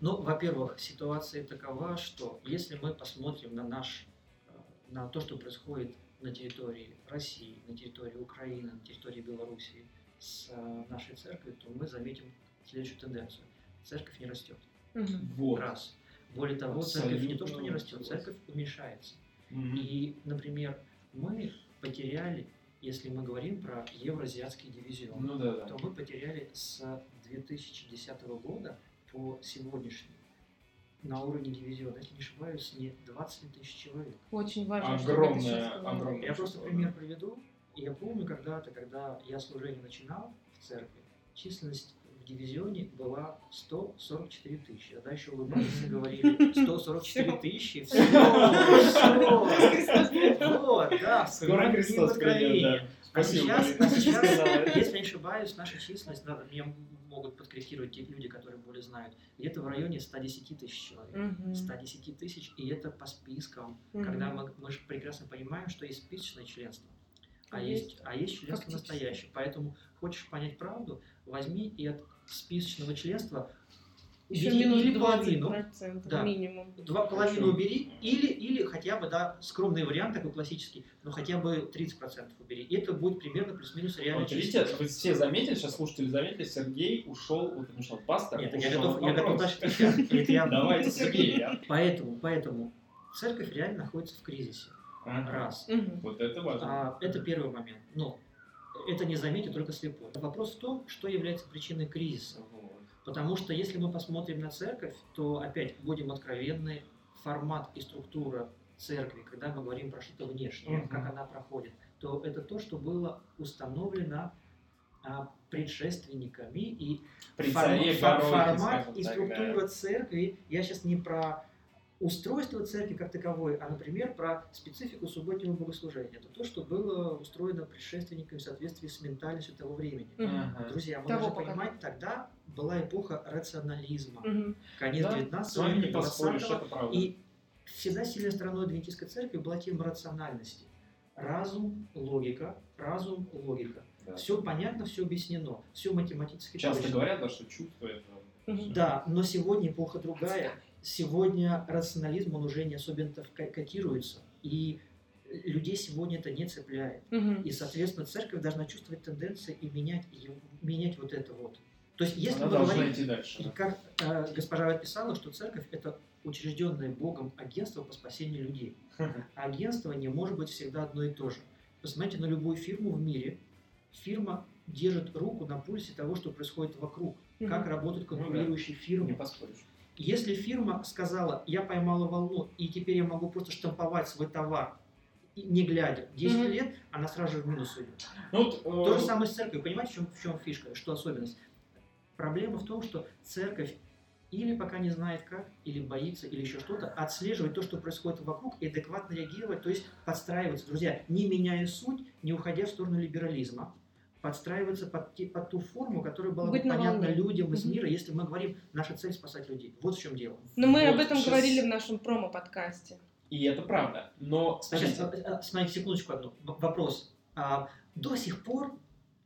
Ну, во-первых, ситуация такова, что если мы посмотрим на наш, э, на то, что происходит на территории России, на территории Украины, на территории Белоруссии с э, нашей церковью, то мы заметим следующую тенденцию. Церковь не растет. Мгм. Вот. Раз. Более того, церковь не то, что не Абсолютно растет, церковь уменьшается. Мгм. И, например, мы потеряли, если мы говорим про Евразиатский дивизион, Ну да, да. то мы потеряли с 2010 года по сегодняшний на уровне дивизиона, если не ошибаюсь, не 20 тысяч человек. Очень важно, что Огромное, ты сейчас огромное. Я просто пример да. приведу. Я помню когда-то, когда я служение начинал в церкви, численность дивизионе была 144 тысячи. Тогда еще улыбались и говорили 144 тысячи, все, все. Вот, да, Скоро Христос придет. А сейчас, а сейчас, если не ошибаюсь, наша численность, надо, меня могут подкорректировать те люди, которые более знают, где-то в районе 110 тысяч человек. Мгм. 110 тысяч, и это по спискам. Когда мы, мы же прекрасно понимаем, что есть списочное членство, а Есть а есть членство настоящее. Поэтому хочешь понять правду, возьми и от списочного членства Еще убери минут или 20 половину, Да. минимум. два половину Хорошо. убери, или, или хотя бы, да, скромный вариант такой классический, но хотя бы 30% убери. И это будет примерно плюс-минус реальная Вот видите, вы все заметили, сейчас слушатели заметили, Сергей ушел, вот он ушел, пастор Нет, ушел я готов, от я готов дальше. Это я- Давайте, Сергей. Поэтому, поэтому церковь реально находится в кризисе. Ага. Раз. Вот это важно. А, это первый момент. Но это не заметит только слепой. Вопрос в том, что является причиной кризиса. Потому что если мы посмотрим на церковь, то опять будем откровенны, формат и структура церкви, когда мы говорим про что-то внешнее, Мгм. как она проходит, то это то, что было установлено а, предшественниками и При форм- царе формат и структура церкви. Я сейчас не про устройство церкви как таковой, а, например, про специфику субботнего богослужения. Это то, что было устроено предшественниками в соответствии с ментальностью того времени. Ага. Друзья, мы должны понимать, тогда была эпоха рационализма. Мгм. Конец Да, 19 С вами не века, поспоришь, 20 это правда. и всегда сильной стороной адвентистской церкви была тема рациональности. Разум, логика, разум, логика. Да. Все понятно, все объяснено, все математически Часто точно. говорят, да, что чувство это... Мгм. Да, но сегодня эпоха другая. Сегодня рационализм, он уже не особенно котируется. И людей сегодня это не цепляет. Мгм. И, соответственно, церковь должна чувствовать тенденции и менять, её- менять вот это вот. То есть, если Она мы говорим, идти дальше. и да. как э, госпожа описала, что церковь это учрежденное Богом агентство по спасению людей. А агентство не может быть всегда одно и то же. Посмотрите на любую фирму в мире. Фирма держит руку на пульсе того, что происходит вокруг. Мгм. Как работают Ну да. конкурирующие фирмы. Не поспоришь. Если фирма сказала, я поймала волну, и теперь я могу просто штамповать свой товар, не глядя, 10 Мгм. лет, она сразу же в минус уйдет. Ну, э, То же самое с церковью. Понимаете, в чем, в чем фишка, что особенность? Проблема в том, что церковь или пока не знает как, или боится, или еще что-то, отслеживать то, что происходит вокруг, и адекватно реагировать, то есть подстраиваться, друзья, не меняя суть, не уходя в сторону либерализма, подстраиваться под, те- под ту форму, которая была бы Быть на понятна волне. людям из мира, если мы говорим, наша цель спасать людей. Вот в чем дело. Но мы об вот этом щас- говорили в нашем промо-подкасте. И это правда. Но, Сейчас, смотрите, а, а, смотрите, секундочку одну. Вопрос. А до сих пор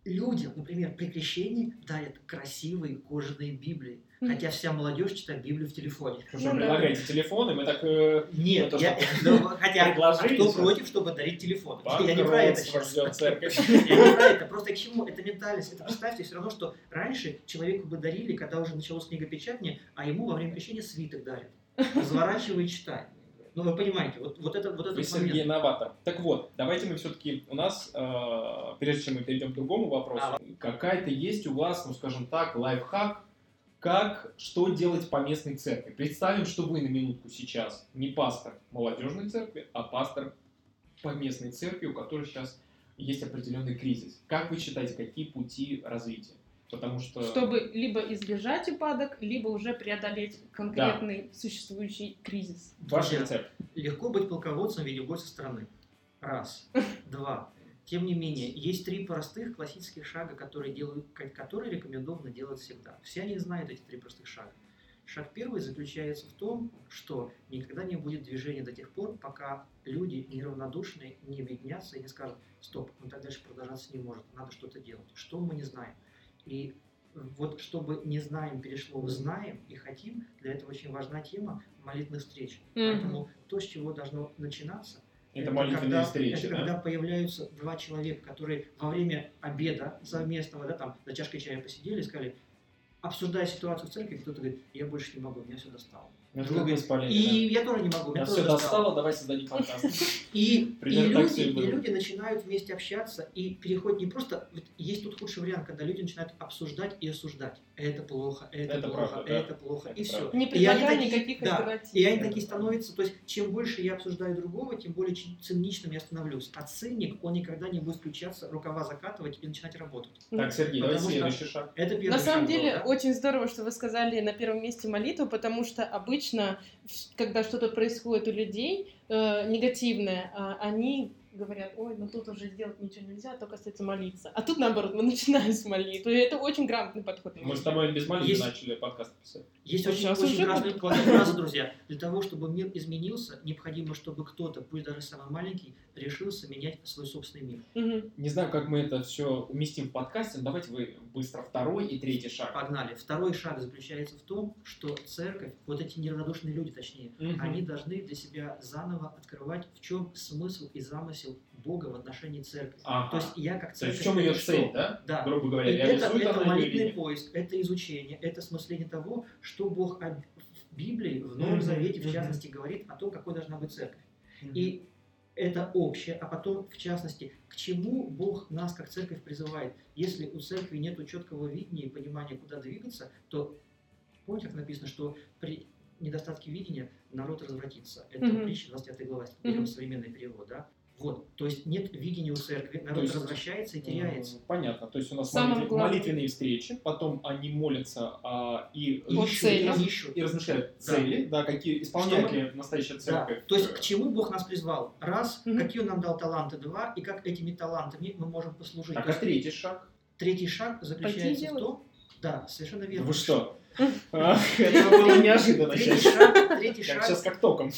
людям, например, при крещении дарят красивые кожаные Библии. Хотя вся молодежь читает Библию в телефоне. Что Ну же, да. предлагаете телефоны, мы так... э, Нет, я, ну, хотя а кто против, чтобы дарить телефон? Я не про это сейчас. Я не про это, просто к чему? Это ментальность. Это представьте все равно, что раньше человеку бы дарили, когда уже началось книгопечатание, а ему во время крещения свиток дарят. Разворачивай и читай. Ну, вы понимаете, вот, вот, это, вот Вы, этот Сергей, момент. новатор. Так вот, давайте мы все-таки, у нас, э, прежде чем мы перейдем к другому вопросу, А. какая-то есть у вас, ну, скажем так, лайфхак, как, что делать по местной церкви. Представим, что вы на минутку сейчас не пастор молодежной церкви, а пастор по местной церкви, у которой сейчас есть определенный кризис. Как вы считаете, какие пути развития? Потому что... Чтобы либо избежать упадок, либо уже преодолеть конкретный существующий кризис. Ваш рецепт. Легко быть полководцем, ведь любой со стороны. Раз. Два. Тем не менее, есть три простых классических шага, которые, делают, ко- которые рекомендовано делать всегда. Все они знают эти три простых шага. Шаг первый заключается в том, что никогда не будет движения до тех пор, пока люди неравнодушные не объединятся и не скажут, стоп, ну так дальше продолжаться не может, надо что-то делать. Что мы не знаем? И вот чтобы не знаем перешло в знаем и хотим, для этого очень важна тема молитвенных встреч. Мгм. Поэтому то, с чего должно начинаться, Это молитвенные когда, встречи, это да? когда появляются два человека, которые во время обеда совместного, да, там, за чашкой чая посидели и сказали, обсуждая ситуацию в церкви, кто-то говорит, я больше не могу, меня все достало. Ну, как воспаление, И я тоже не могу, тоже все достало. давай создадим подкаст. И, и, люди, и люди начинают вместе общаться и переходят не просто... вот есть тут худший вариант, когда люди начинают обсуждать и осуждать. Это плохо, это, Это плохо, правда, да. это плохо, Это и все. Не предлагая никаких да, альтернатив. И они такие становятся, то есть чем больше я обсуждаю другого, тем более циничным я становлюсь. А циник, он никогда не будет включаться, рукава закатывать и начинать работать. Так, Сергей, давай Потому что- следующий шаг. Это первый На самом был, деле, да? очень здорово, что вы сказали на первом месте молитву, потому что обычно, в- когда что-то происходит у людей э, негативное, а, они говорят, ой, ну тут уже сделать ничего нельзя, только остается молиться. А тут, наоборот, мы начинаем с молитвы. И это очень грамотный подход. Мы с тобой без молитвы Есть- начали подкаст писать. Есть очень, очень как- классная фраза, друзья. Для того, чтобы мир изменился, необходимо, чтобы кто-то, пусть даже самый маленький, решился менять свой собственный мир. Мгм. Не знаю, как мы это все уместим в подкасте, но давайте вы быстро второй и третий шаг. Погнали. Второй шаг заключается в том, что церковь, вот эти неравнодушные люди, точнее, Мгм. они должны для себя заново открывать, в чем смысл и замысел Бога в отношении церкви. Ага. То есть я как То есть церковь... в чем ее что? цель, да? Да. Грубо говоря, И это, это молитвенный поиск, это изучение, это осмысление того, что Бог об- в Библии, в Новом Мгм, Завете, в мгм. частности, говорит о том, какой должна быть церковь. Мгм. И это общее, а потом, в частности, к чему Бог нас как церковь призывает. Если у церкви нет четкого видения и понимания, куда двигаться, то помните, как написано, что при недостатке видения народ развратится. Это Мгм. притча 25 глава, Мгм. современный перевод, да? Вот, то есть нет видения у церкви, народ есть, развращается и теряется. Понятно. То есть у нас главное. молитвенные встречи, потом они молятся а, и, Вот ищут, цель. и ищут. и размышляют Да. цели, да, какие исполняет Что ли настоящая Да. церковь. То есть к чему Бог нас призвал? Раз, Мгм. какие Он нам дал таланты? Два, и как этими талантами мы можем послужить. Так, а третий шаг? Третий шаг заключается в делать. том, да, совершенно верно. Вы что? Ах, Это было неожиданно Третий сейчас. шаг, третий Как шаг, сейчас как током.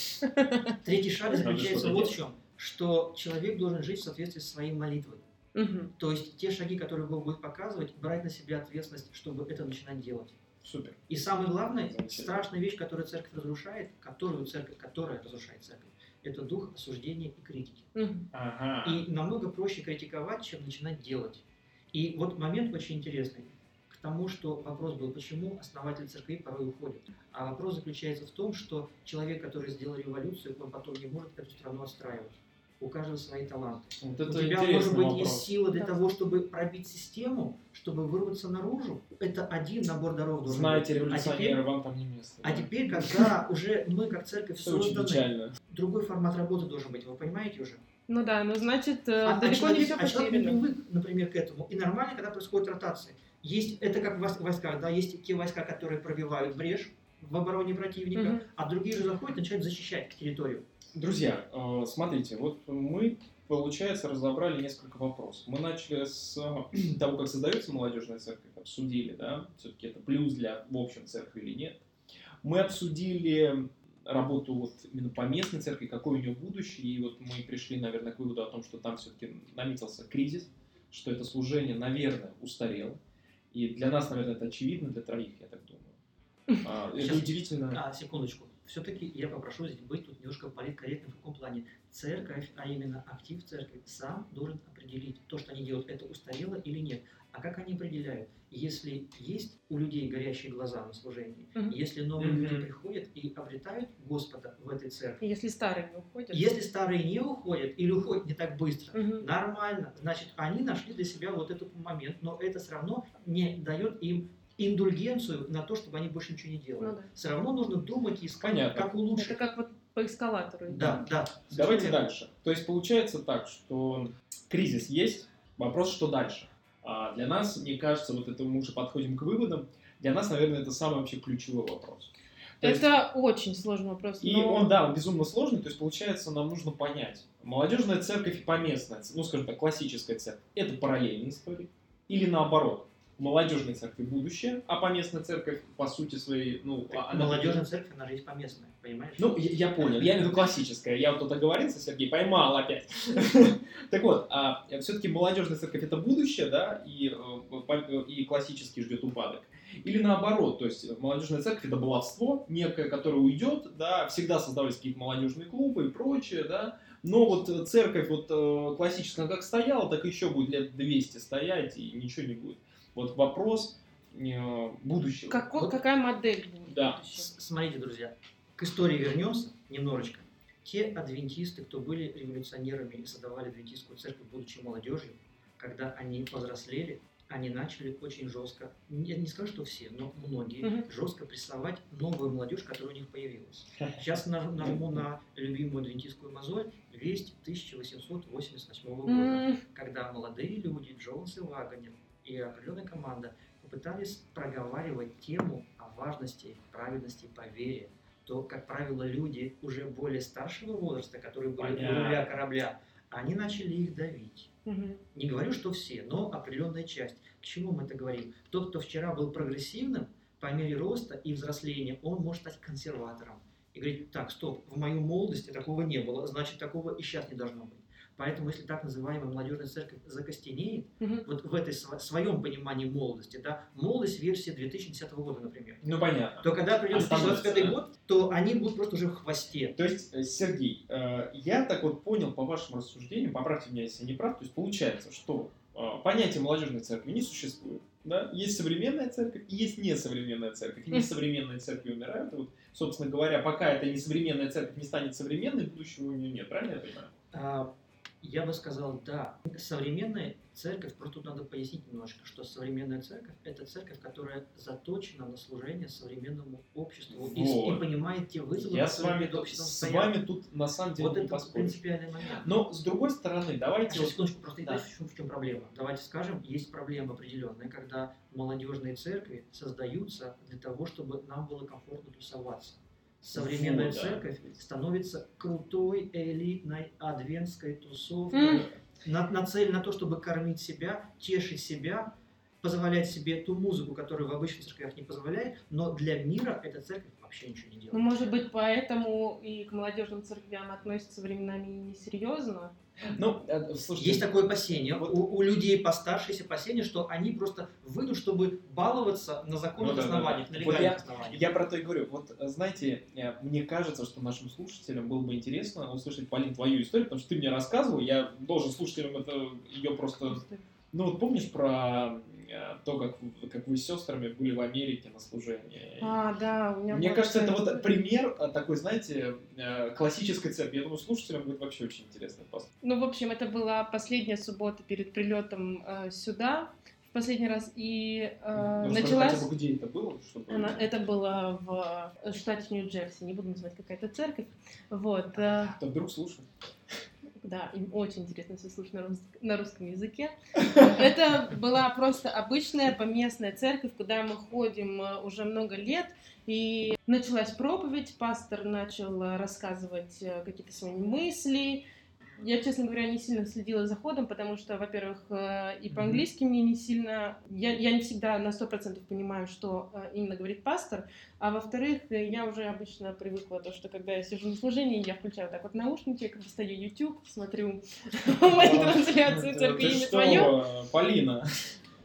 третий шаг заключается вот в чем, что человек должен жить в соответствии со своей молитвой. Мгм. То есть те шаги, которые Бог будет показывать, брать на себя ответственность, чтобы это начинать делать. Супер. И самое главное, страшная вещь, которую церковь разрушает, которую церковь, которая разрушает церковь, это дух осуждения и критики. Мгм. Ага. И намного проще критиковать, чем начинать делать. И вот момент очень интересный к тому, что вопрос был, почему основатели церкви порой уходят. А вопрос заключается в том, что человек, который сделал революцию, он потом не может эту страну отстраивать. У каждого свои таланты. Вот У тебя, может быть, вопрос. есть сила для Да. того, чтобы пробить систему, чтобы вырваться наружу. Это один набор даров должен Знаете, быть. А революционеры, теперь, вам там не место. а да. теперь, когда уже мы, как церковь, созданы, другой формат работы должен быть. Вы понимаете уже? Ну да, ну значит, э, А, а далеко человек, не все а человек не привык, например, к этому. И нормально, когда происходит ротация. Есть, это как в войс- войсках, да, есть те войска, которые пробивают брешь в обороне противника, Мгм. а другие же заходят и начинают защищать территорию. Друзья, э, смотрите, вот мы, получается, разобрали несколько вопросов. Мы начали с э, того, как создается молодежная церковь, обсудили, да, все-таки это плюс для, в общем, церкви или нет. Мы обсудили работу вот именно по местной церкви, какое у нее будущее, и вот мы пришли, наверное, к выводу о том, что там все-таки наметился кризис, что это служение, наверное, устарело. И для нас, наверное, это очевидно, для троих, я так думаю. А, это удивительно. А, секундочку. Все-таки я попрошу здесь быть тут немножко политкорректным в каком плане. Церковь, а именно актив церкви, сам должен определить, то, что они делают, это устарело или нет. А как они определяют? Если есть у людей горящие глаза на служении, Мгм. если новые Мгм. люди приходят и обретают Господа в этой церкви, Если старые не уходят. если старые не уходят или уходят не так быстро, Мгм. нормально, значит, они нашли для себя вот этот момент, но это все равно не дает им индульгенцию на то, чтобы они больше ничего не делали. Ну да. Все равно нужно думать и искать, Понятно. как улучшить. Это как вот по эскалатору. Да, да. Давайте Совершенно дальше. То есть получается так, что кризис есть, вопрос, что дальше. А для нас, мне кажется, вот это мы уже подходим к выводам, для нас, наверное, это самый вообще ключевой вопрос. То есть- Это очень сложный вопрос. И но- он, да, он безумно сложный, то есть, получается, нам нужно понять, молодежная церковь и поместная, ну, скажем так, классическая церковь, это параллельные истории, или наоборот, молодежной церкви будущее, а поместная церковь, по сути своей, ну, Так, она... Молодежная церковь, она же есть поместная, понимаешь? Ну, я, я понял, я имею в виду классическая, я вот тут оговорился, Сергей, поймал опять. Так вот, все-таки молодежная церковь это будущее, да, и, э, и классический ждет упадок. Или наоборот, то есть молодежная церковь это баловство некое, которое уйдет, да, всегда создавались какие-то молодежные клубы и прочее, да, но вот церковь вот э, классическая как стояла, так еще будет лет 200 стоять и ничего не будет. Вот вопрос э, будущего. Како- Вот- какая модель будет? Да. Смотрите, друзья, к истории вернемся немножечко. Те адвентисты, кто были революционерами и создавали адвентистскую церковь, будучи молодежью, когда они повзрослели, они начали очень жестко, я не скажу, что все, но многие, Мгм. жестко прессовать новую молодежь, которая у них появилась. Сейчас наж- нажму на любимую адвентистскую мозоль, весть 1888 года когда молодые люди, Джонс и Вагонер и определенная команда попытались проговаривать тему о важности праведности по вере, то, как правило, люди уже более старшего возраста, которые были у Понятно. руля корабля, они начали их давить. мгм. Не говорю, что все, но определенная часть. К чему мы это говорим? Тот, кто вчера был прогрессивным, по мере роста и взросления, он может стать консерватором. И говорить, так, стоп, в мою молодости такого не было, значит, такого и сейчас не должно быть. Поэтому, если так называемая молодежная церковь закостенеет, Мгм. вот в этой сво- своем понимании молодости, да, молодость версии 2010 года, например, Ну, понятно. то когда придет Остановится, 2025 да. год, то они будут просто уже в хвосте. То есть, э, Сергей, э, я так вот понял по вашим рассуждениям, поправьте меня, если я не прав, то есть получается, что э, понятие молодежной церкви не существует. Да? Есть современная церковь и есть несовременная церковь. И несовременные церкви умирают. И вот, собственно говоря, пока эта несовременная церковь не станет современной, будущего у нее нет. Правильно я понимаю? А, Я бы сказал, да. Современная церковь, просто тут надо пояснить немножко, что современная церковь – это церковь, которая заточена на служение современному обществу и, Вот. и понимает те вызовы, Я с которые вами, перед обществом с стоят. вами тут на самом деле Вот не это поспоришь. принципиальный момент. Но с другой стороны, А давайте... сейчас, вот- секундочку, просто Да. да. в, чем, в чем проблема. Давайте скажем, есть проблема определенная, когда молодежные церкви создаются для того, чтобы нам было комфортно тусоваться. Современная да. церковь становится крутой, элитной, адвентской тусовкой, М. на, нацелена на то, чтобы кормить себя, тешить себя, позволять себе ту музыку, которую в обычных церквях не позволяет, но для мира эта церковь вообще ничего не делает. Ну, может быть, поэтому и к молодежным церквям относятся временами несерьезно. Ну, э, слушайте, Есть такое опасение. Вот- У, у людей постарше есть опасение, что они просто выйдут, чтобы баловаться на законных Ну да, да, основаниях, да. на Вот легальных основаниях. Я про то и говорю. Вот, э, знаете, э, мне кажется, что нашим слушателям было бы интересно услышать, Полин, твою историю, потому что ты мне рассказывал, я должен слушателям это ее просто... Ну вот помнишь про то, как, вы- как вы с сестрами были в Америке на служении? А, да, у меня Мне кажется, это вот пример э, такой, знаете, э, классической церкви. Я думаю, слушателям будет вообще очень интересно. послушать. Ну, в общем, это была последняя суббота перед прилетом э, сюда в последний раз, и э, Ну, началась... хотя бы, где это было, чтобы... Она- это было в э, штате Нью-Джерси, не буду называть какая-то церковь. Вот, э, То вдруг слушай. Да, им очень интересно все слушать на, рус- на русском языке. Это была просто обычная поместная церковь, куда мы ходим э, уже много лет. И началась проповедь, пастор начал э, рассказывать э, какие-то свои мысли. Я, честно говоря, не сильно следила за ходом, потому что, во-первых, э, и по-английски мне не сильно... Я, я не всегда на 100% понимаю, что э, именно говорит пастор, а во-вторых, э, я уже обычно привыкла то, что когда я сижу на служении, я включаю так вот наушники, достаю YouTube, смотрю трансляцию церкви имя твое. Полина.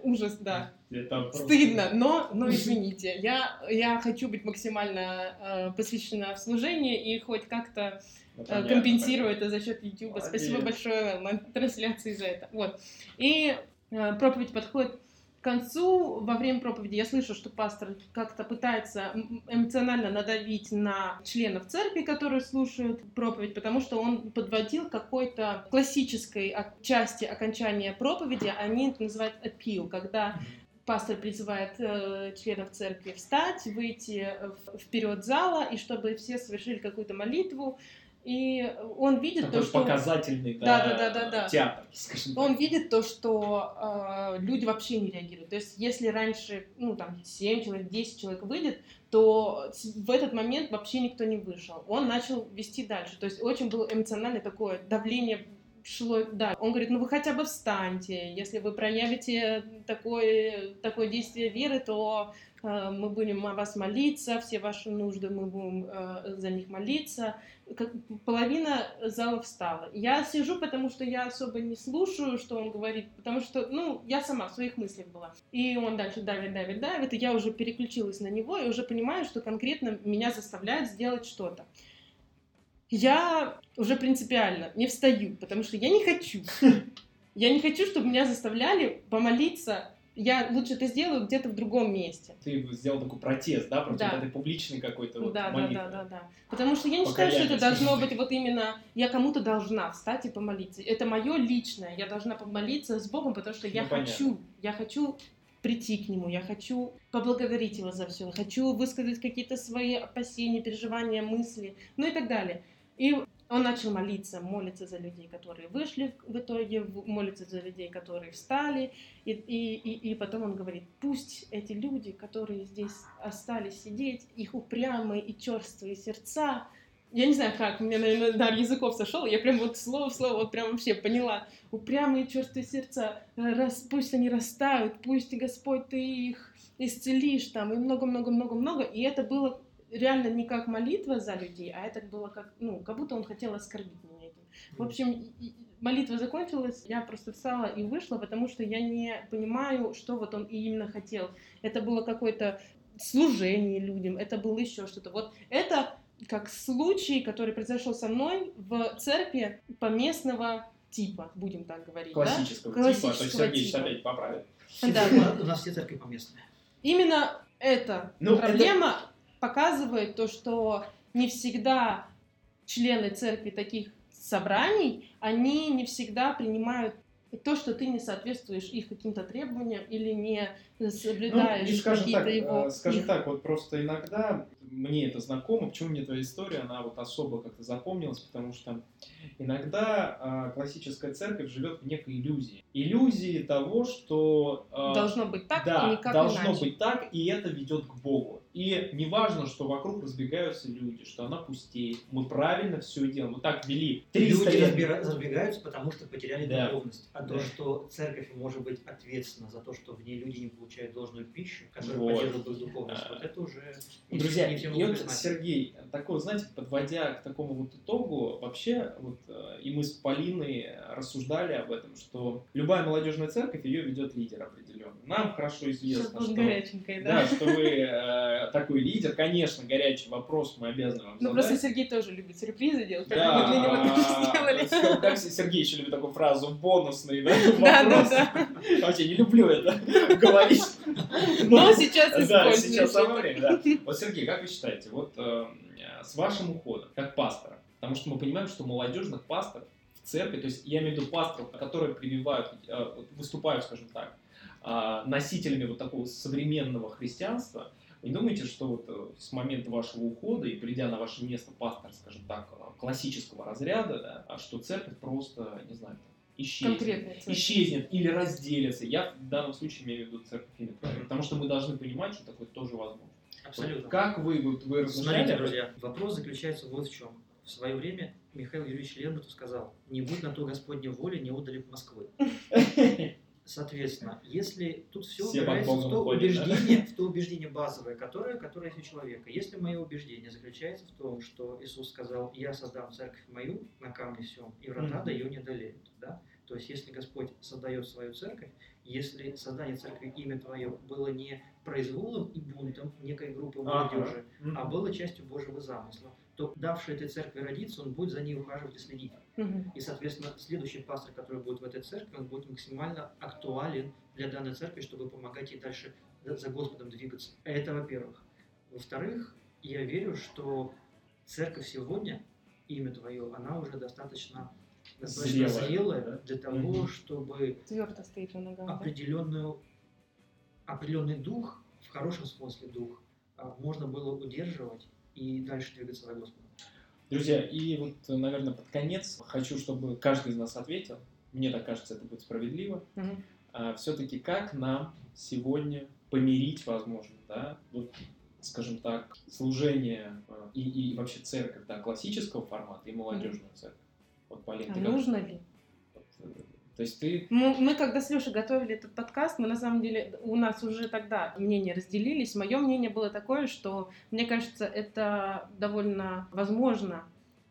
Ужас, да. Это Стыдно, но, но извините, я, я хочу быть максимально э, посвящена в служении и хоть как-то э, понятно, компенсирую это за счет YouTube. Молодец. Спасибо большое на трансляции за это. Вот. И э, проповедь подходит к концу. Во время проповеди я слышу, что пастор как-то пытается эмоционально надавить на членов церкви, которые слушают проповедь, потому что он подводил какой-то классической части окончания проповеди. Они это называют appeal, когда пастор призывает э, членов церкви встать, выйти вперед зала, и чтобы все совершили какую-то молитву. И он видит Такой то, что... показательный Да, да, да, да, да, да. театр, скажем так. Он видит то, что э, люди вообще не реагируют. То есть, если раньше, ну, там, 7 человек, 10 человек выйдет, то в этот момент вообще никто не вышел. Он начал вести дальше. То есть, очень было эмоциональное такое давление шло дальше. Он говорит, ну вы хотя бы встаньте, если вы проявите такое, такое действие веры, то мы будем о вас молиться, все ваши нужды мы будем э, за них молиться. Половина зала встала. Я сижу, потому что я особо не слушаю, что он говорит, потому что, ну, я сама в своих мыслях была. И он дальше давит, давит, давит, и я уже переключилась на него, и уже понимаю, что конкретно меня заставляют сделать что-то. Я уже принципиально не встаю, потому что я не хочу. Я не хочу, чтобы меня заставляли помолиться. Я лучше это сделаю где-то в другом месте. Ты сделал такой протест, да, против Да. этой публичной какой-то вот да, да, молитвы. да, да, да. Потому что я не считаю, что это должно быть вот именно я кому-то должна встать и помолиться. Это мое личное. Я должна помолиться с Богом, потому что я Ну, понятно. хочу, я хочу прийти к нему, я хочу поблагодарить его за все, хочу высказать какие-то свои опасения, переживания, мысли, ну и так далее. И он начал молиться, молиться за людей, которые вышли в итоге, молиться за людей, которые встали. И, и, и, и потом он говорит, пусть эти люди, которые здесь остались сидеть, их упрямые и черствые сердца, я не знаю как, меня, наверное, дар языков сошел, я прям вот слово в слово вот прям вообще поняла. Упрямые черствые сердца, рас, пусть они растают, пусть, Господь, ты их исцелишь там, и много-много-много-много. И это было реально не как молитва за людей, а это было как, ну, как будто он хотел оскорбить меня этим. В общем, молитва закончилась, я просто встала и вышла, потому что я не понимаю, что вот он именно хотел. Это было какое-то служение людям, это было еще что-то. Вот это как случай, который произошел со мной в церкви поместного типа, будем так говорить. да? Классического, типа, то есть Классического Сергей типа. опять поправит. Да. У нас все церкви поместные. Именно эта Ну, проблема показывает то, что не всегда члены церкви таких собраний, они не всегда принимают то, что ты не соответствуешь их каким-то требованиям или не соблюдаешь Ну, и скажем какие-то так, его... э, скажем их- так, вот просто иногда мне это знакомо, почему мне твоя история, она вот особо как-то запомнилась, потому что иногда а, классическая церковь живет в некой иллюзии. Иллюзии того, что... а, Должно быть так да, и никак должно иначе. быть так, и это ведет к Богу. И не важно, что вокруг разбегаются люди, что она пустеет. Мы правильно все делаем. Мы так вели 300 Люди лет. разбира- разбегаются, потому что потеряли Да. духовность. А то, Да. что церковь может быть ответственна за то, что в ней люди не получают должную пищу, которая Вот. поддерживает их духовность, А. вот это уже не Друзья, не всем и вот. Сергей, такой, знаете, подводя к такому вот итогу, вообще, вот, э, и мы с Полиной рассуждали об этом, что любая молодежная церковь, ее ведет лидер определенный. Нам хорошо известно, что... Да, что вы э, такой лидер, конечно, горячий вопрос мы обязаны вам Ну, просто Сергей тоже любит сюрпризы делать, Да, мы для него тоже сделали. Как Сергей еще любит такую фразу бонусный, да? Да, да, вопрос. да. Вообще не люблю это говорить. Но сейчас Да, используешь сейчас это. самое время, да. Вот, Сергей, как вы считаете, вот э, с вашим уходом, как пастора, потому что мы понимаем, что молодежных пасторов в церкви, то есть я имею в виду пасторов, которые прививают, э, выступают, скажем так, э, носителями вот такого современного христианства, не думаете, что вот э, с момента вашего ухода и придя на ваше место пастора, скажем так, э, классического разряда, да, а что церковь просто, не знаю, там, исчезнет? Исчезнет или разделится. Я в данном случае имею в виду церковь именно правильно, потому что мы должны понимать, что такое тоже возможно. Абсолютно. Как вы, вот, вы размышляли? Смотрите, друзья, вопрос заключается вот в чем. в свое время Михаил Юрьевич Лермонтов сказал, не будь на то Господня воля, не отдали б Москвы. Соответственно, если тут все Все упирается в то, ходят, убеждение, в то убеждение базовое, которое, которое есть у человека. Если мое убеждение заключается в том, что Иисус сказал, я создам церковь мою на камне всем, и врата до ее не одолеют. Да? То есть, если Господь создает свою церковь, если создание церкви имя Твое было не произволом и бунтом некой группы Ага. молодежи, Мгм. а было частью Божьего замысла, то давший этой церкви родиться, он будет за ней ухаживать и следить. Мгм. И, соответственно, следующий пастор, который будет в этой церкви, он будет максимально актуален для данной церкви, чтобы помогать ей дальше за Господом двигаться. Это во-первых. Во-вторых, я верю, что церковь сегодня, имя твое, она уже достаточно, достаточно Зрелая, зрелая да? для того, Мгм. чтобы Твердо стоит на ногах. да? Определенный дух, в хорошем смысле дух, а, можно было удерживать и дальше двигаться за Господом. Друзья, и вот, наверное, под конец хочу, чтобы каждый из нас ответил. Мне так кажется, это будет справедливо. Мгм. все-таки как нам сегодня помирить, возможно, да, вот, скажем так, служение а, и, и вообще церковь, да, классического формата и молодежную церковь. Вот, Полин, А ты как- нужно ли? То есть ты Мы, мы когда с Лешей готовили этот подкаст, мы на самом деле, у нас уже тогда мнения разделились. Мое мнение было такое, что мне кажется, это довольно возможно,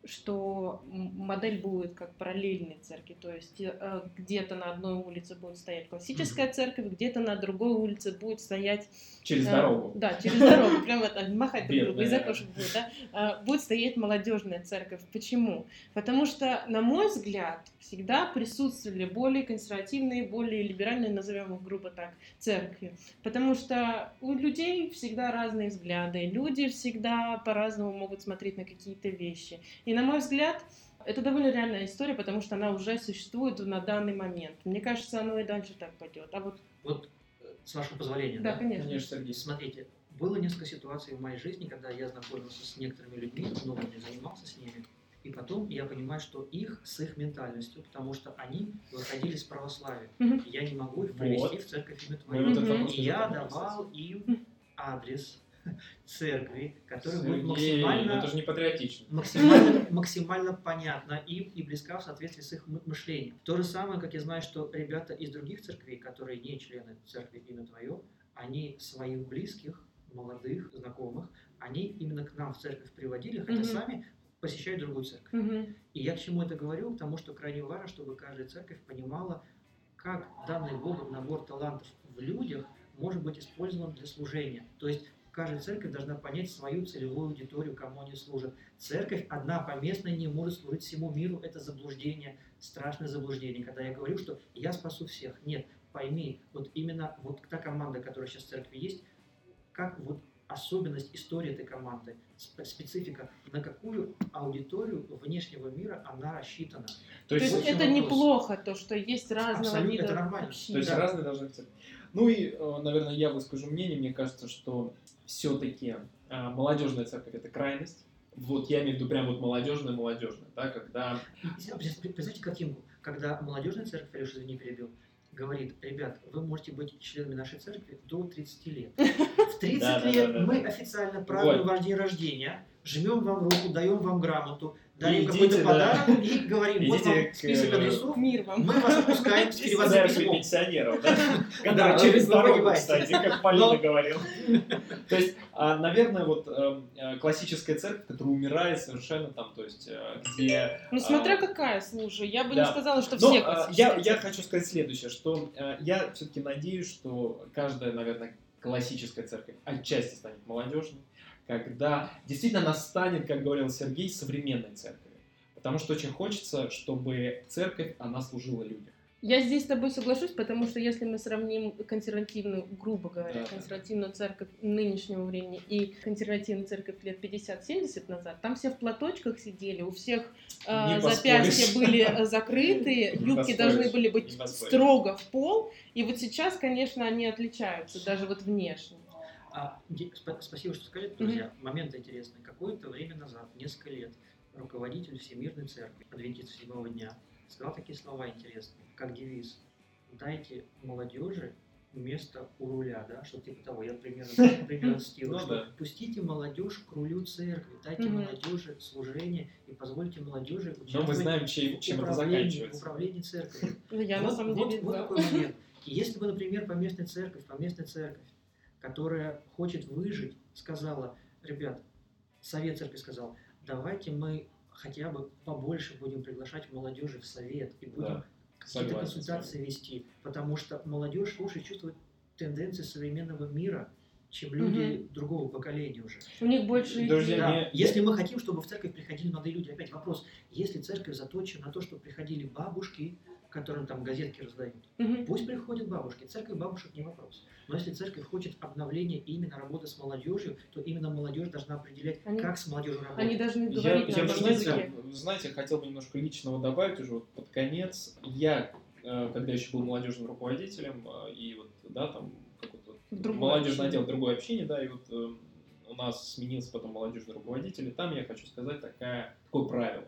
что модель будет как параллельной церкви, то есть э, где-то на одной улице будет стоять классическая церковь, где-то на другой улице будет стоять через э, дорогу. Да, через дорогу, прямо это махать друг другу, из окошек будет, да, будет стоять молодежная церковь. Почему? Потому что, на мой взгляд, всегда присутствовали более консервативные, более либеральные, назовем их грубо так, церкви. Потому что у людей всегда разные взгляды, люди всегда по-разному могут смотреть на какие-то вещи. И, на мой взгляд, это довольно реальная история, потому что она уже существует на данный момент. Мне кажется, оно и дальше так пойдет. А вот, Вот, э, с вашего позволения, да, конечно. Конечно, Сергей. Смотрите, было несколько ситуаций в моей жизни, когда я знакомился с некоторыми людьми, не занимался с ними, и потом я понимаю, что их с их ментальностью, потому что они выходили из православия. Мгм. Я не могу их Вот. привести в церковь имя Твое. вот вопрос И я давал им адрес церкви, будет Сергей, ну максимально это же не патриотично. максимально, максимально понятно им и близка в соответствии с их мы- мышлением. То же самое, как я знаю, что ребята из других церквей, которые не члены церкви имя Твое, они своих близких, молодых, знакомых, они именно к нам в церковь приводили, хотя Мгм. сами посещают другую церковь. Мгм. И я к чему это говорю? Потому что крайне важно, чтобы каждая церковь понимала, как данный Богом набор талантов в людях может быть использован для служения. То есть каждая церковь должна понять свою целевую аудиторию, кому они служат. Церковь одна поместная не может служить всему миру. Это заблуждение, страшное заблуждение. Когда я говорю, что я спасу всех. Нет, пойми, вот именно вот та команда, которая сейчас в церкви есть, как вот особенность истории этой команды, сп- специфика, на какую аудиторию внешнего мира она рассчитана. То То есть, есть очень это вопрос. неплохо, то, что есть разного Абсолютно, вида это нормально. общин. То есть Да. разные должны быть. Ну и, э, наверное, я выскажу мнение. Мне кажется, что все-таки молодежная церковь это крайность. Вот я имею в виду прям вот молодежная, молодежная, да, когда Представьте картинку, когда молодежная церковь, Алеша, извини, перебил, говорит, ребят, вы можете быть членами нашей церкви до 30 лет. В 30 Да, да, лет мы официально празднуем ваш день рождения, жмем вам руку, даем вам грамоту, дарим идите, какой-то да. подарок и говорим, вот Идите вам к, список э, адресов, Мир вам. мы вас отпускаем с переводным письмом. пенсионеров, да? Вы через дорогу, кстати, как Полина говорила. То есть, а, наверное, вот эм, э, классическая церковь, которая умирает совершенно там, то есть, э, где... Ну, смотря а, какая, слушай, я бы не сказала, что Но все а, я, я хочу сказать следующее, что я все-таки надеюсь, что каждая, наверное, классическая церковь отчасти станет молодежной, когда действительно она станет, как говорил Сергей, современной церковью. Потому что очень хочется, чтобы церковь, она служила людям. Я здесь с тобой соглашусь, потому что если мы сравним консервативную, грубо говоря, Да. консервативную церковь нынешнего времени и консервативную церковь лет 50-70 назад, там все в платочках сидели, у всех э, запястья были э, закрыты, Не юбки должны были быть строго в пол, и вот сейчас, конечно, они отличаются, даже вот внешне. А, спасибо, что сказали, друзья. Момент интересный. Какое-то время назад, несколько лет, руководитель Всемирной Церкви, адвентист седьмого дня, сказал такие слова интересные, как девиз. Дайте молодежи место у руля, да, что типа того, я примерно, примерно Ну что пустите молодежь к рулю церкви, дайте молодежи служение и позвольте молодежи Но мы участвовать знаем, чем это управлении, в заканчивается. управлении церковью. Ну, Я на вот, самом вот- деле вот за. такой момент. И если бы, например, поместная церковь, поместная церковь, которая хочет выжить, сказала, ребят, совет церкви сказал, давайте мы хотя бы побольше будем приглашать молодежи в совет и будем Да, какие-то консультации вести, потому что молодежь лучше чувствует тенденции современного мира, чем люди другого поколения уже. У них больше Друзья. Да, мне- Если мы хотим, чтобы в церковь приходили молодые люди, опять вопрос, если церковь заточена на то, чтобы приходили бабушки, которым там газетки раздают, Мгм. пусть приходят бабушки, церковь бабушек не вопрос. Но если церковь хочет обновления и именно работы с молодежью, то именно молодежь должна определять, Они- как с молодежью работать. Они должны Я, говорить я на бы, одном знаете, знаете, хотел бы немножко личного добавить уже вот под конец. Я, э, когда еще был молодежным руководителем, э, и вот, да, там, какой-то общение. отдел, другое общение, да, и вот э, у нас сменился потом молодежный руководитель, и там я хочу сказать такая, такое правило,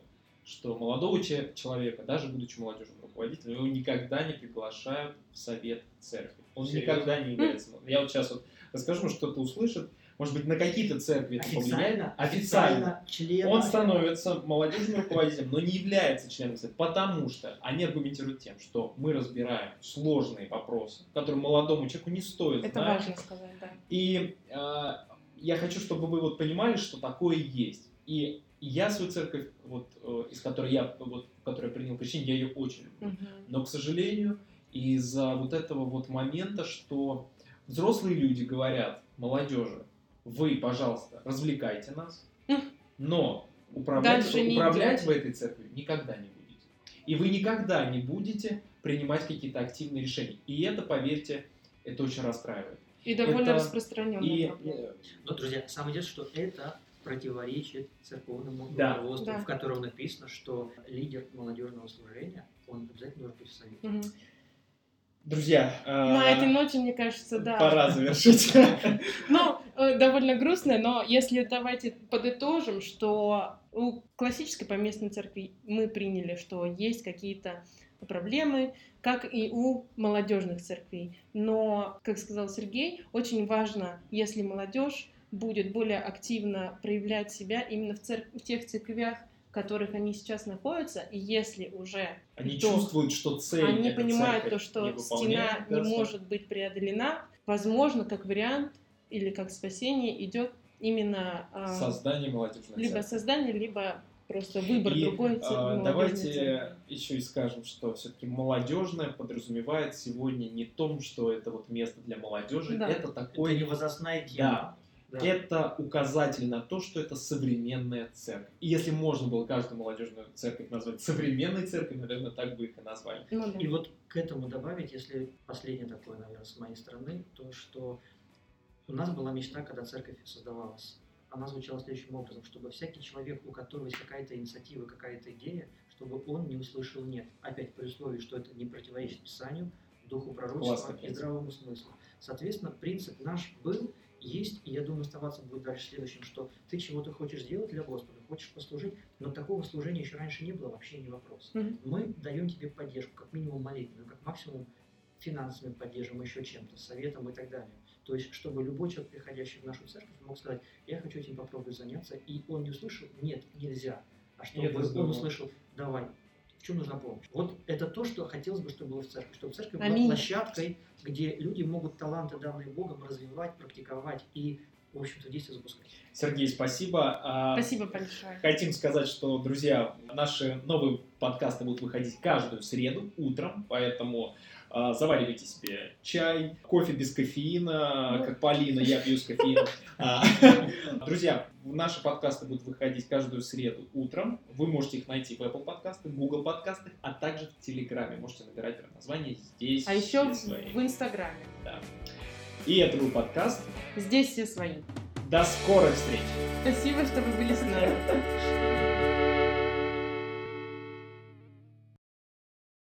что молодого че- человека, даже будучи молодежным руководителем, его никогда не приглашают в совет церкви. Он Серьезно? никогда не является. Я вот сейчас вот расскажу, может, кто-то услышит, может быть, на какие-то церкви это повлияет. Официально, Официально. член. Он становится молодежным руководителем, но не является членом совета, потому что они аргументируют тем, что мы разбираем сложные вопросы, которые молодому человеку не стоит Это знать. важно сказать, да. И э, я хочу, чтобы вы вот понимали, что такое есть. И я свою церковь, вот, э, из которой я, вот, в которой я принял крещение, я ее очень люблю. Мгм. Но, к сожалению, из-за вот этого вот момента, что взрослые люди говорят молодежи, вы, пожалуйста, развлекайте нас, Мгм. но управлять, Дальше управлять в этой церкви никогда не будете. И вы никогда не будете принимать какие-то активные решения. И это, поверьте, это очень расстраивает. И довольно Это- распространенная И проблема. э, Но, друзья, самое дело, что это противоречит церковному Да. руководству, Да. в котором написано, что лидер молодежного служения, он обязательно должен быть в совете. Мгм. друзья, э, На этой ноте, мне кажется, да. пора завершить. Ну, э, довольно грустно, но если давайте подытожим, что у классической поместной церкви мы приняли, что есть какие-то проблемы, как и у молодежных церквей. Но, как сказал Сергей, очень важно, если молодежь будет более активно проявлять себя именно в, цер- в тех церквях, в которых они сейчас находятся, и если уже Они то чувствуют, что цель они понимают то, что не стена не может быть преодолена, возможно, как вариант или как спасение идет именно а, создание молодежной либо церкви. создание, либо просто выбор И, другой а, церкви, давайте церкви. еще и скажем, что все-таки молодежное подразумевает сегодня не том, что это вот место для молодежи, Да. это Это такой не возрастная тема. Да. Это указатель на то, что это современная церковь. И если можно было каждую молодежную церковь назвать современной церковью, наверное, так бы их и назвали. Ну да. И вот к этому добавить, если последнее такое, наверное, с моей стороны, то что у нас была мечта, когда церковь создавалась. Она звучала следующим образом, чтобы всякий человек, у которого есть какая-то инициатива, какая-то идея, чтобы он не услышал «нет». Опять при условии, что это не противоречит Писанию, духу пророчества и здравому смыслу. Соответственно, принцип наш был, есть, и я думаю, оставаться будет дальше следующим, что ты чего-то хочешь сделать для Господа, хочешь послужить, но такого служения еще раньше не было, вообще не вопрос Мгм. мы даем тебе поддержку, как минимум молитвенную, как максимум финансами поддержим, еще чем-то, советом и так далее. То есть, чтобы любой человек, приходящий в нашу церковь, мог сказать, я хочу этим попробовать заняться, и он не услышал, нет, нельзя, а чтобы он услышал, давай, чем нужна помощь. Вот это то, что хотелось бы, чтобы было в церкви, чтобы церковь была Аминь. площадкой, где люди могут таланты, данные Богом, развивать, практиковать и, в общем-то, в действие запускать. Сергей, спасибо. А, Спасибо большое. Хотим сказать, что, друзья, наши новые подкасты будут выходить каждую среду утром, поэтому заваривайте себе чай, кофе без кофеина, Ну. как Полина, я пью с кофеином. А, Друзья, наши подкасты будут выходить каждую среду утром. Вы можете их найти в Apple подкастах, Google подкастах, а также в Телеграме. Можете набирать название «Здесь А еще все свои». в, в Инстаграме. Да. И это был подкаст. Здесь все свои. До скорых встреч! Спасибо, что вы были с нами.